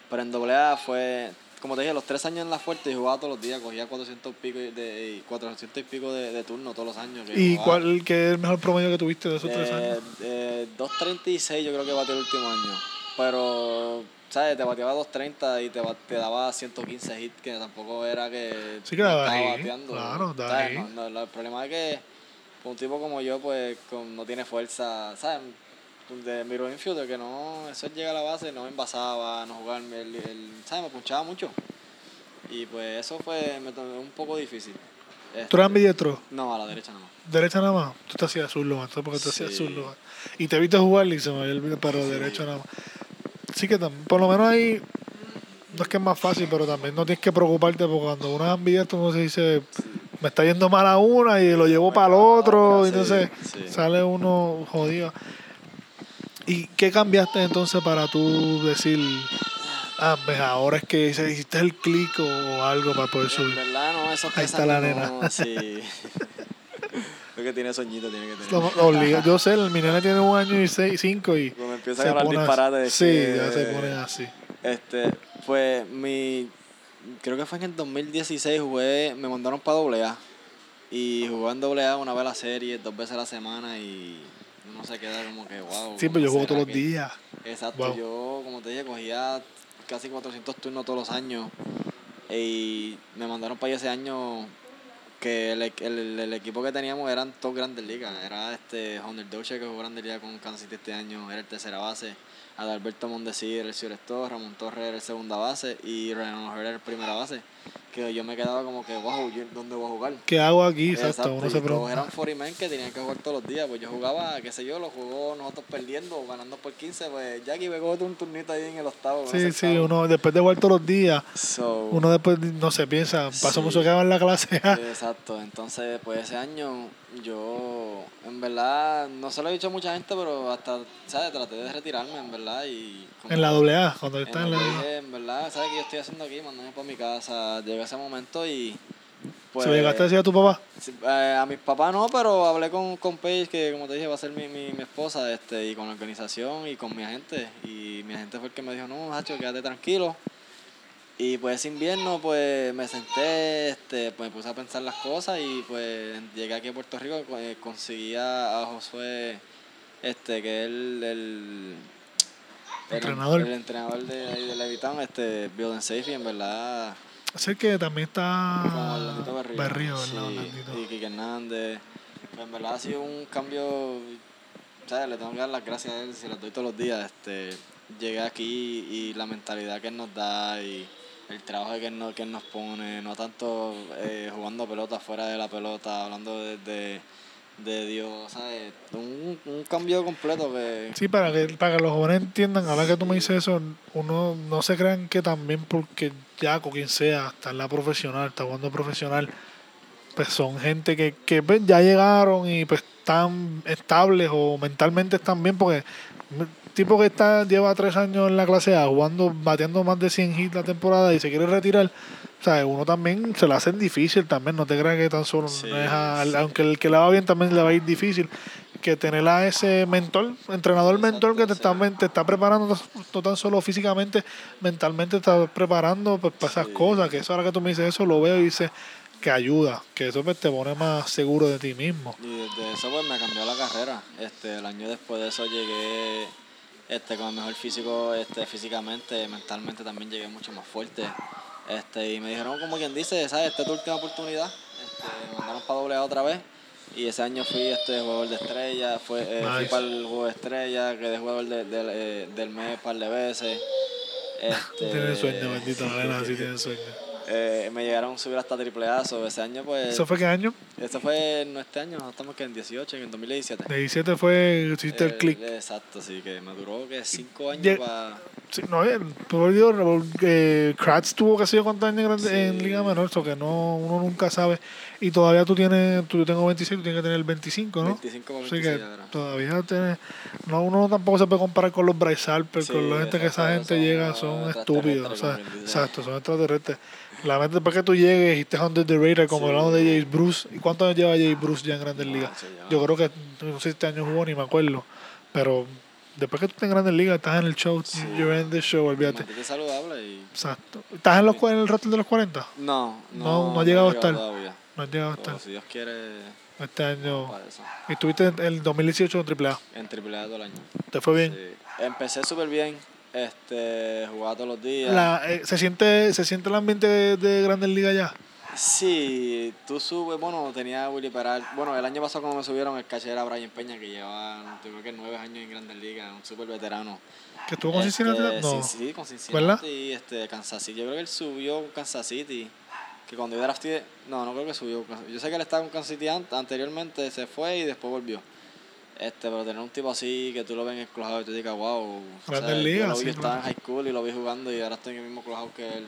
Pero en AA fue. Como te dije, los tres años en La Fuerte y jugaba todos los días, cogía 400 y pico de, y 400 y pico de, de turno todos los años. ¿Y jugaba. cuál que es el mejor promedio que tuviste de esos tres Eh, años? eh, 2.36 yo creo que batió el último año. Pero, ¿sabes? Te bateaba 2.30 y te, te daba 115 hits, que tampoco era que Sí que estaba hit, bateando. claro, ¿sabes? No, no, el problema es que un tipo como yo, pues, con- no tiene fuerza, ¿sabes? De miro infielder, que no, eso es llegar a la base, no me envasaba, no jugar, el, el- ¿sabes? Me punchaba mucho. Y pues eso fue me to- un poco difícil. ¿Tú eras Este, ambidiestro? No, a la derecha no. ¿Derecha nada más? Tú te hacías man, ¿sabes? porque te hacías Sí. zurdo. Y te viste jugar y se me había olvidado, pero Sí. derecho nada más. Sí que tam- por lo menos ahí, no es que es más fácil, pero también no tienes que preocuparte porque cuando uno es ambidiestro uno se dice, me está yendo mal a una y lo llevo para el otro, y entonces sale uno jodido. ¿Y qué cambiaste entonces para tú decir, ah, pues ahora es que se hiciste el clic o algo para poder En subir? verdad, no, esos Ahí está la nena. no, sí. Lo que tiene soñito, tiene que tener. Lo- obliga- Yo sé, el mi nena tiene un año y seis, cinco y Cuando empieza a hablar disparate. Sí, que- ya se pone así. Este, pues mi. Creo que fue en el 2016 jugué. Me mandaron para AA. Y jugué en AA una vez a la serie, dos veces a la semana y uno se queda como que, wow. Sí, pero yo juego todos los días. Exacto, Wow. yo, como te dije, cogía casi 400 turnos todos los años. Y me mandaron para allá ese año que el, el, el equipo que teníamos eran todos grandes ligas. Era este Hunter Dolce que jugó Grandes Ligas con Kansas City este año, era el tercera base. Adalberto Mondesi era el cierto, Ramón Torres era el segunda base y Ryan O'Hara era el primera base. Que yo me quedaba como que, wow, ¿yo ¿dónde voy a jugar? ¿Qué hago aquí? Exacto, uno y se pregunta. eran 40 men que tenían que jugar todos los días. Pues yo jugaba, qué sé yo, los jugó nosotros perdiendo ganando por 15. Pues Jackie cogió un turnito ahí en el octavo. Sí, sí, sextavo. uno después de jugar todos los días, So, uno después, no se piensa, pasó Sí. mucho que en la clase. Exacto, entonces pues ese año yo en verdad no se lo he dicho a mucha gente, pero hasta, ¿sabes? Traté de retirarme en verdad y... en la doble A, cuando está en la... dije, en verdad, ¿sabes qué yo estoy haciendo aquí? Mandándome para mi casa, llega ese momento y... Pues, ¿Se lo llegaste a decir a tu papá? Eh, a mis papás no, pero hablé con, con Paige, que como te dije va a ser mi, mi, mi esposa, este, y con la organización y con mi agente. Y mi agente fue el que me dijo, no, Hacho, quédate tranquilo. Y pues ese invierno pues me senté, este, pues me puse a pensar las cosas y pues llegué aquí a Puerto Rico, eh, conseguí a, a Josué, este, que es el, el, el- Entrenador. el entrenador de, de Levitown, este, Building Safety, en verdad Es el que también está... Orlandito Berrío. Berrío, Sí. Orlandito. Y Kike Hernández. Pues en verdad ha sido un cambio. ¿sabes? Le tengo que dar las gracias a él, si las doy todos los días. Este, llegué aquí y la mentalidad que él nos da y el trabajo que nos, que nos pone, no tanto eh, jugando pelota fuera de la pelota, hablando de, de, Dios, ¿sabes? Un, un cambio completo que. Sí, para que, para que los jóvenes entiendan, ahora que tú me dices eso, uno no se crean que también porque ya con quien sea, está en la profesional, está jugando profesional, pues son gente que, que pues, ya llegaron y pues están estables o mentalmente están bien, porque tipo que está lleva tres años en la clase A jugando, bateando más de 100 hits la temporada y se quiere retirar, o sea, uno también se lo hacen difícil también, no te creas que tan solo Sí, es a- sí. aunque el que le va bien también le va a ir difícil que tener a ese mentor, entrenador mentor que te está, te está preparando no- no tan solo físicamente, mentalmente te está preparando pues, para esas Sí. cosas, que eso ahora que tú me dices eso lo veo y dices que ayuda, que eso pues, te pone más seguro de ti mismo. Y desde eso pues me cambió la carrera. Este, el año después de eso llegué este, con el mejor físico este, físicamente, mentalmente también llegué mucho más fuerte. Este, y me dijeron como quien dice, ¿sabes? Esta es tu última oportunidad. Este, me mandaron para doble A otra vez. Y ese año fui este jugador de estrella, fue, eh, fui para el juego de estrella, quedé jugador de- del- eh, del mes un par de veces. Este, Tiene sueño, bendito, sí tiene sueño. Eh, me llegaron a subir hasta triple A, so, ese año pues... ¿Eso fue qué año? Eso fue no este año, estamos que en 18, en el 2017. De 17 fue, hiciste el Eh, click. Exacto, sí, que me duró que cinco años Lle- para... Sí, no, el, por Dios, eh, Kratz tuvo que ser cuántos años en, grande- Sí. en Liga Menor, eso que no, uno nunca sabe. Y todavía tú tienes, tú, yo tengo 26, tú tienes que tener 25, ¿no? 25 para Así 26 que ahora. todavía tienes, no, uno tampoco se puede comparar con los Bryce Harper, Sí, con la gente que esa gente son llega, son estúpidos, o sea, exacto, son extraterrestres. La mente después que tú llegues y estés under the radar, como Sí. hablamos de Jay Bruce, ¿y cuántos años lleva Jay Bruce ya en Grandes No, Ligas? Yo creo que, no sé este año jugó, ni me acuerdo, pero después que tú estés en Grandes Ligas, estás en el show, Sí. you're in the show, olvídate. Mantente saludable y... Exacto. ¿Estás en, los, en el roster de los 40? No, No, no, no ha llegado a estar. todavía. No has llegado si Dios quiere, este año. Y estuviste en el 2018 en AAA. En triple A todo el año. ¿Te fue bien? Sí. Empecé súper bien. Este, jugaba todos los días. La, eh, ¿se, siente, ¿Se siente el ambiente de, de Grandes Ligas ya? Sí, tú subes, bueno, tenía Willy Peral. Bueno, el año pasado cuando me subieron, el caché era Brian Peña, que llevaba, yo creo que nueve años en Grandes Ligas, un súper veterano. ¿Que estuvo con Este, Cincinnati? No. Sí, sí, con Cincinnati ¿Verdad? y este, Kansas City. Yo creo que él subió Kansas City. Que cuando yo drafté, no, no creo que subió. Yo sé que él estaba con Kansas City an- anteriormente, se fue y después volvió. Este, pero tener un tipo así que tú lo ves en el clubhouse y tú digas, wow. Grandes Yo ligas, lo vi, sí, yo estaba en high school y lo vi jugando y ahora estoy en el mismo clubhouse que él.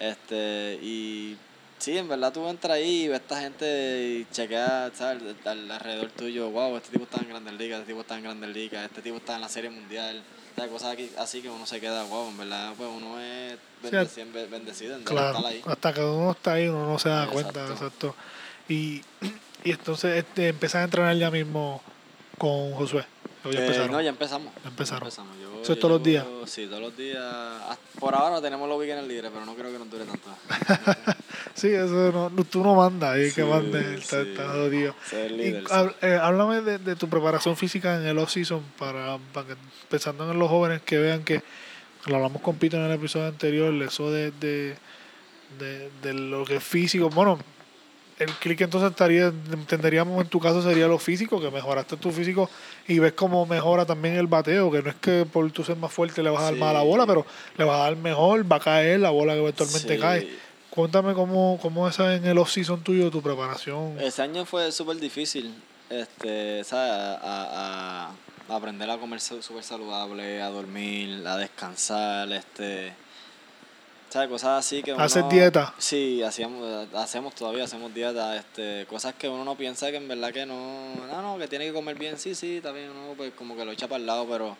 Este, y sí, en verdad tú entras ahí y ves a esta gente y chequeas, ¿sabes? Al, alrededor tuyo, wow, este tipo está en Grandes Ligas, este tipo está en Grandes Ligas, este tipo está en la Serie Mundial. Sea, cosas aquí- así que uno se queda, wow, en verdad, pues uno es bendecido, bendecido en Claro. estar ahí. Hasta que uno está ahí, uno no se da cuenta. Exacto. Exacto. Y, y entonces este, empezás a entrenar ya mismo con Josué. O ya Eh, no, ya empezamos. Ya empezaron. empezamos. Yo- ¿Eso es yo todos los días? Sí, todos los días. Hasta- Por ahora tenemos los weekends libres, pero no creo que nos dure tanto. Sí, eso no, no- tú no mandas, ahí que Sí, mandes, está, sí. jodido. Eh, háblame de, de tu preparación física en el off-season para, para que- pensando en los jóvenes que vean que lo hablamos con Pito en el episodio anterior, eso de, de, de, de lo que es físico. Bueno, el clic entonces estaría, entenderíamos en tu caso sería lo físico, que mejoraste tu físico y ves cómo mejora también el bateo, que no es que por tú ser más fuerte le vas a dar Sí. más a la bola, pero le vas a dar mejor, va a caer la bola que eventualmente Sí. cae. Cuéntame cómo, cómo es en el off-season tuyo tu preparación. Ese año fue súper difícil, este, ¿sabes? A, a- a aprender a comer súper saludable, a dormir, a descansar, este, ¿sabes? Cosas así que uno... ¿Haces dieta? Sí, hacíamos, hacemos todavía, hacemos dieta, este, cosas que uno no piensa que en verdad que no, no, no, que tiene que comer bien, sí, sí, bien, uno pues como que lo echa para el lado, pero...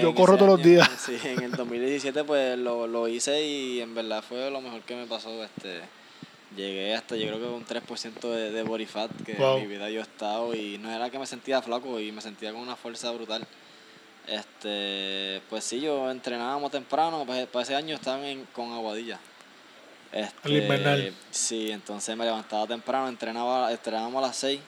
Yo corro todos los días. Sí, en el 2017 pues lo, lo hice y en verdad fue lo mejor que me pasó, este... Llegué hasta, yo creo que un 3% de, de body fat que Wow. en mi vida yo he estado y no era que me sentía flaco y me sentía con una fuerza brutal. Este, pues sí, yo entrenábamos temprano, pues, para ese año estaban en, con Aguadilla. Este, El invernal. Sí, entonces me levantaba temprano, entrenaba, entrenábamos a las 6.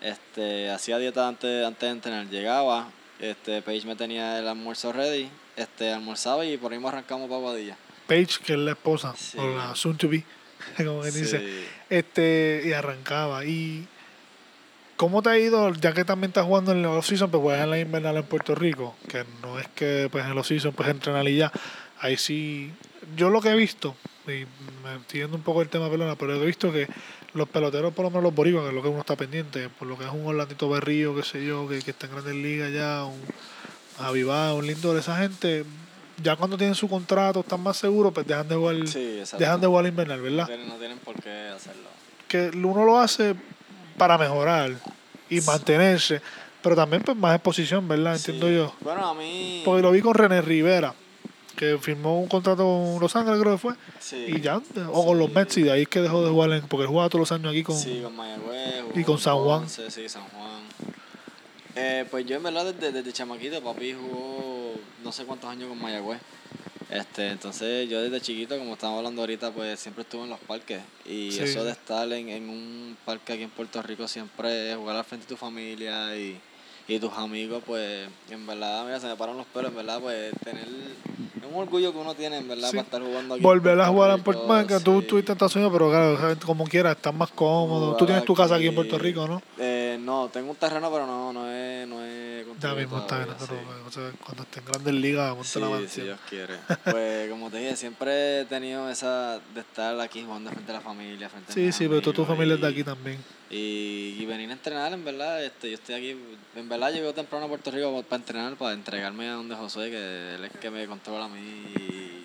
Este, hacía dieta antes, antes de entrenar, llegaba, este, Paige me tenía el almuerzo ready, este, almorzaba y por ahí me arrancamos para Aguadilla. Paige, que es la esposa, Sí. o la soon to be, como que dice, este, y arrancaba. ¿Y cómo te ha ido, ya que también estás jugando en el off-season, pues juegas en la invernal en Puerto Rico, que no es que pues en el off-season pues entrenar y ya, ahí sí, yo lo que he visto, y me estoy yendo un poco el tema pelona, pero he visto que los peloteros, por lo menos los boricuas, que es lo que uno está pendiente, por lo que es un Orlandito Berrío, qué sé yo, que, que está en Grandes Ligas ya, un Avivá, un Lindor, esa gente, ya cuando tienen su contrato, están más seguros, pues dejan de jugar, Sí, dejan de jugar invernal, ¿verdad? No tienen por qué hacerlo. que uno lo hace para mejorar y mantenerse, pero también pues más exposición, ¿verdad? Entiendo Sí. yo. Bueno, a mí... Porque lo vi con René Rivera, que firmó un contrato con Los Ángeles, creo que fue, sí. y ya, o con los. Mets, y de ahí es que dejó de jugar, porque él jugaba todos los años aquí con... Sí, con Mayagüez. y con San Juan. Ponce, sí, San Juan. Eh, pues yo en verdad desde, desde chamaquito, papi jugó no sé cuántos años con Mayagüez. Este, entonces yo desde chiquito, como estamos hablando ahorita, pues siempre estuve en los parques. Y Sí. eso de estar en, en un parque aquí en Puerto Rico siempre es jugar al frente de tu familia y, y tus amigos, pues en verdad, mira, se me paran los pelos, en verdad, pues tener es un orgullo que uno tiene, en verdad, Sí. para estar jugando aquí. Volver a jugar en Puerto Rico, que tú sí. en Estados Unidos, pero claro, como quieras, estás más cómodo. Tú Jugar tienes tu casa aquí en Puerto Rico, ¿no? Eh, no, tengo un terreno, pero no, no he, no Puerto Ya mismo está ganando. sí. Sea, cuando esté en Grandes Ligas, monta Sí, la si mansión. Dios quiere. Pues como te dije, siempre he tenido esa de estar aquí jugando frente a la familia, frente a Sí, mis sí, pero toda tu familia es de aquí también. Y, y venir a entrenar, en verdad, este, yo estoy aquí, en verdad llego temprano a Puerto Rico para entrenar, para entregarme a donde José, que él es el que me controla a mí y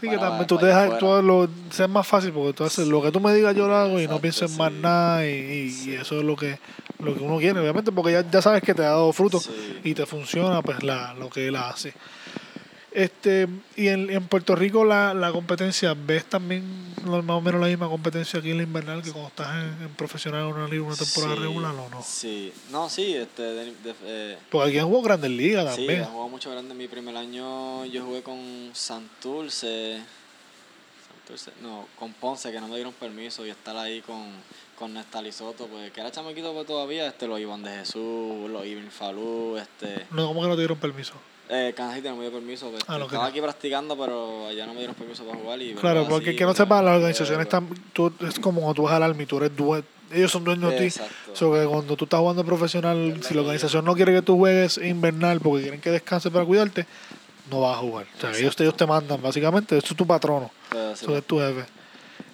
Sí, que también tú te dejas, afuera. lo, sea más fácil porque tú haces lo que tú me digas yo lo hago y no pienso en más sí. nada y, y- y Sí. eso es lo que, lo que uno quiere, obviamente, porque ya, ya sabes que te ha dado fruto Sí. y te funciona pues la, lo que él hace. Este, y en, en Puerto Rico la, la competencia, ¿ves también lo- más o menos la misma competencia aquí en la invernal que cuando estás en, en profesional en una liga, una temporada Sí, regular o no? Sí, no, sí, este, de- de- eh, Porque aquí han jugado grandes ligas Sí, también. he jugado mucho grande. Mi primer año yo jugué con Santurce. Santurce, no, con Ponce, que no me dieron permiso y estar ahí con, con Nestal y Soto, pues que era chamaquito pues, todavía, este, los Iván de Jesús, los Ibn Falú, este. no, ¿cómo que no te dieron permiso? Eh, Kansas me dio permiso, pues, Ah, estaba no. aquí practicando, pero allá no me dieron permiso para jugar. Y, Claro, porque que no sepa, las organizaciones pero- están, tú, es como cuando tú vas al Army, tú eres due- ellos son dueños de ti. Exacto. So que cuando tú estás jugando profesional, Es si la organización no quiere que tú juegues invernal porque quieren que descanses para cuidarte, no vas a jugar. O sea, ellos, ellos te mandan, básicamente, eso es tu patrono, Pues, sí, eso es tu jefe.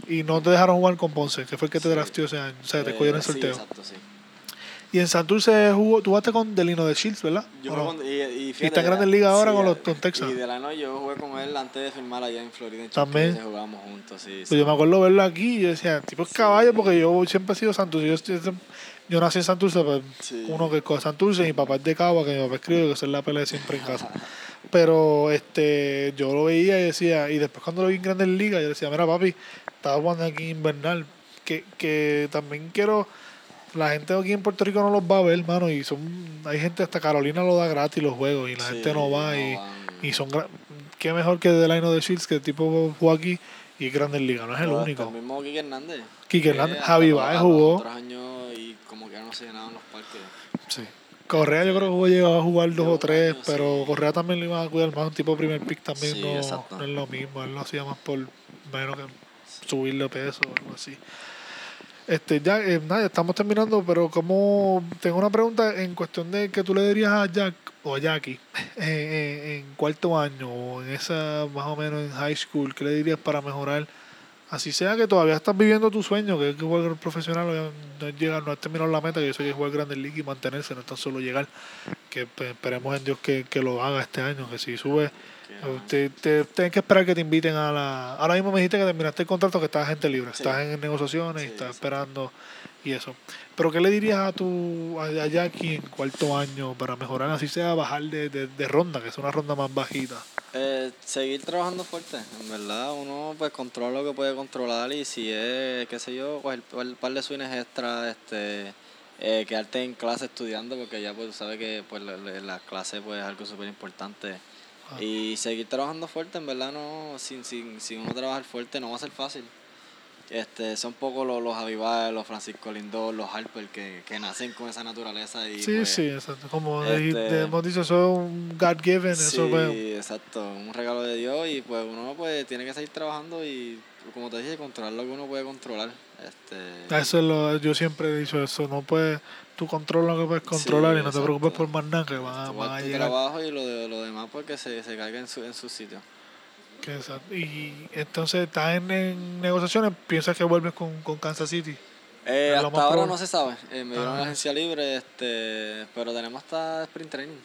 Y no te dejaron jugar con Ponce, que fue el que te Sí. drafteó ese año, o sea, te eh, cogieron el sorteo. exacto, sí. Y en Santurce jugó, tú jugaste con Delino de Shields, ¿verdad? Yo ¿O jugué no? con- y, y, está fíjate, en Grandes Ligas ahora con los- con Texas. Y de la noche yo jugué con él antes de firmar allá en Florida. En También. Jugamos juntos, sí. Pues sí. yo me acuerdo verlo aquí y yo decía, tipo es caballo, porque yo siempre he sido Santurce. Yo, yo nací en Santurce, pues, Sí. uno que es Santurce, y mi papá es de Cagua, que mi papá escribe que es la pelea siempre en casa. Pero este yo lo veía y decía, y después cuando lo vi en Grandes Ligas, yo decía, mira papi, estaba jugando aquí invernal, que, que también quiero, la gente aquí en Puerto Rico no los va a ver, hermano, y son, hay gente hasta Carolina lo da gratis los juegos, y la Sí, gente no va, no y, y son, qué mejor que de Line of the Shields, que el tipo jugó aquí y Grandes Ligas, no es el único. El mismo Quique Hernández. Quique que Hernández, Javi Baez jugó. otros años y como que no se llenaban los parques. Sí. Correa yo creo que jugó- llegaba a jugar dos o tres, año, pero sí. Correa también lo iba a cuidar más, un tipo primer pick también Sí, no, no es lo mismo, él lo hacía más por menos que subirle peso o algo así. Este, ya, eh, nada, estamos terminando, pero como tengo una pregunta en cuestión de que tú le dirías a Jack o a Jackie en, en- en cuarto año o en esa más o menos en high school, ¿qué le dirías para mejorar? Así sea que todavía estás viviendo tu sueño, que es que jugar profesional, no es llegar, no has terminado la meta, que yo soy que jugar Grandes Ligas y mantenerse, no es tan solo llegar, que esperemos en Dios que, que lo haga este año, que si sube, eh, te, te- tienes que esperar que te inviten a la... Ahora mismo me dijiste que terminaste el contrato, que estás gente libre, Sí. estás en negociaciones y estás esperando y eso. Pero ¿qué le dirías a tu a, a Jackie en cuarto año para mejorar, así sea bajar de, de, de ronda, que es una ronda más bajita? Eh, seguir trabajando fuerte, en verdad, uno pues controla lo que puede controlar y si es, qué sé yo, pues el, par de swings extra, este, eh, quedarte en clase estudiando porque ya pues sabes que pues la, la- la clase pues es algo súper importante Ah. y seguir trabajando fuerte, en verdad no, sin, sin, sin uno trabajar fuerte no va a ser fácil. Este, son pocos los, los Avivar, los Francisco Lindor, los Harper que, que nacen con esa naturaleza y Sí, pues, sí, exacto. Como este- hemos dicho, eso es un God-given, eso Sí, pues, exacto, un regalo de Dios y pues uno pues tiene que seguir trabajando y como te dije, controlar lo que uno puede controlar. Este, Eso es lo, yo siempre he dicho eso, no puedes, tú controlas lo que puedes controlar Sí, y no te preocupes por más nada que van van a llegar. trabajo y lo, de, lo demás pues que se, se caiga en su, en su sitio. Que exacto. Y entonces estás en, en negociaciones, piensas que vuelves con, con Kansas City. Eh, hasta ahora probable. no se sabe, eh, me dieron Ah. la agencia libre, este, pero tenemos hasta sprint training.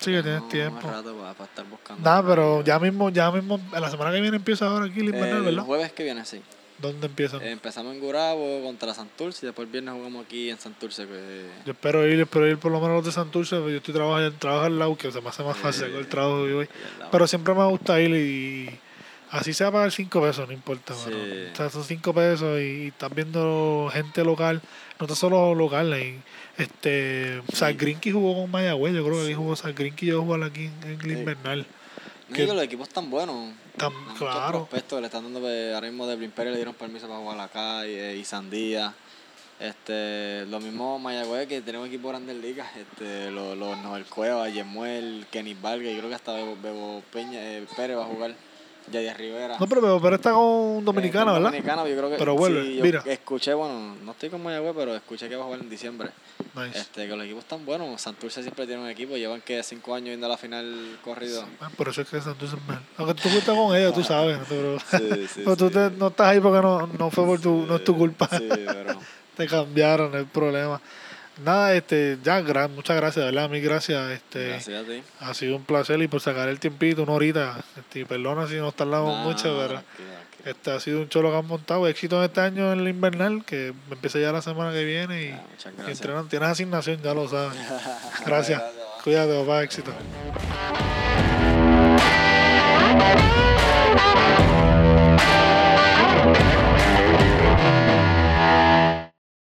Sí, que tienes Tenemos tiempo. Un rato para, para estar buscando. Nada, pero ya mismo, ya mismo, la semana que viene empieza ahora aquí el invernal, el ¿verdad? jueves que viene, sí. ¿Dónde empiezan? Eh, empezamos en Gurabo contra Santurce y después el viernes jugamos aquí en Santurce. Que, Yo espero ir, espero ir por lo menos los de Santurce, porque yo estoy trabajando, trabajo al lado, que se me hace más fácil Eh, el trabajo ahí. Pero siempre me gusta ir y así sea pagar 5 pesos, no importa. Sí. O sea, son 5 pesos y, y estás viendo gente local, no está solo local. ahí. Este, Sal Grinky jugó con Mayagüez, yo creo que aquí jugó Sal Grinky y yo jugar aquí en, en el Sí. invernal. No, que- los equipos están buenos. Tan- claro. prospectos, le están dando pues, ahora mismo de Blimperi le dieron permiso para jugar acá y, eh, y Sandía. Este, lo mismo Mayagüez que tenemos equipo grandes ligas, este, los, los Noel Cueva, Yemuel, Kenny Vargas, yo creo que hasta Bebo, Bebo Peña, eh, Pérez va a jugar. Yadier Rivera. No, pero, pero está con Dominicana, Eh, con ¿verdad? Dominicana, yo creo que Pero vuelve, sí, yo mira. escuché, bueno, no estoy con Mayagüez, pero escuché que va a jugar en diciembre. Nice. Este, que los equipos están buenos. Santurce siempre tiene un equipo, llevan que cinco años yendo a la final corrido. Ah, Por eso es que Santos es mal. Aunque tú fuiste con ella, tú sabes. No, te preocupes. Sí, sí, Pero tú sí. te- no estás ahí porque no, no fue por tu, no es tu culpa. Sí, pero te cambiaron el problema. Nada, este, ya, gra- muchas gracias, ¿verdad? Mil gracias. Este, gracias a ti. Ha sido un placer y por sacar el tiempito, una horita. Este, y perdona si nos tardamos No, mucho, pero este ha sido un cholo que han montado. Éxito en este año en el invernal, que empieza ya la semana que viene y, gracias. entrenan- tienes asignación, ya lo sabes. Gracias. Cuídate, papá, éxito.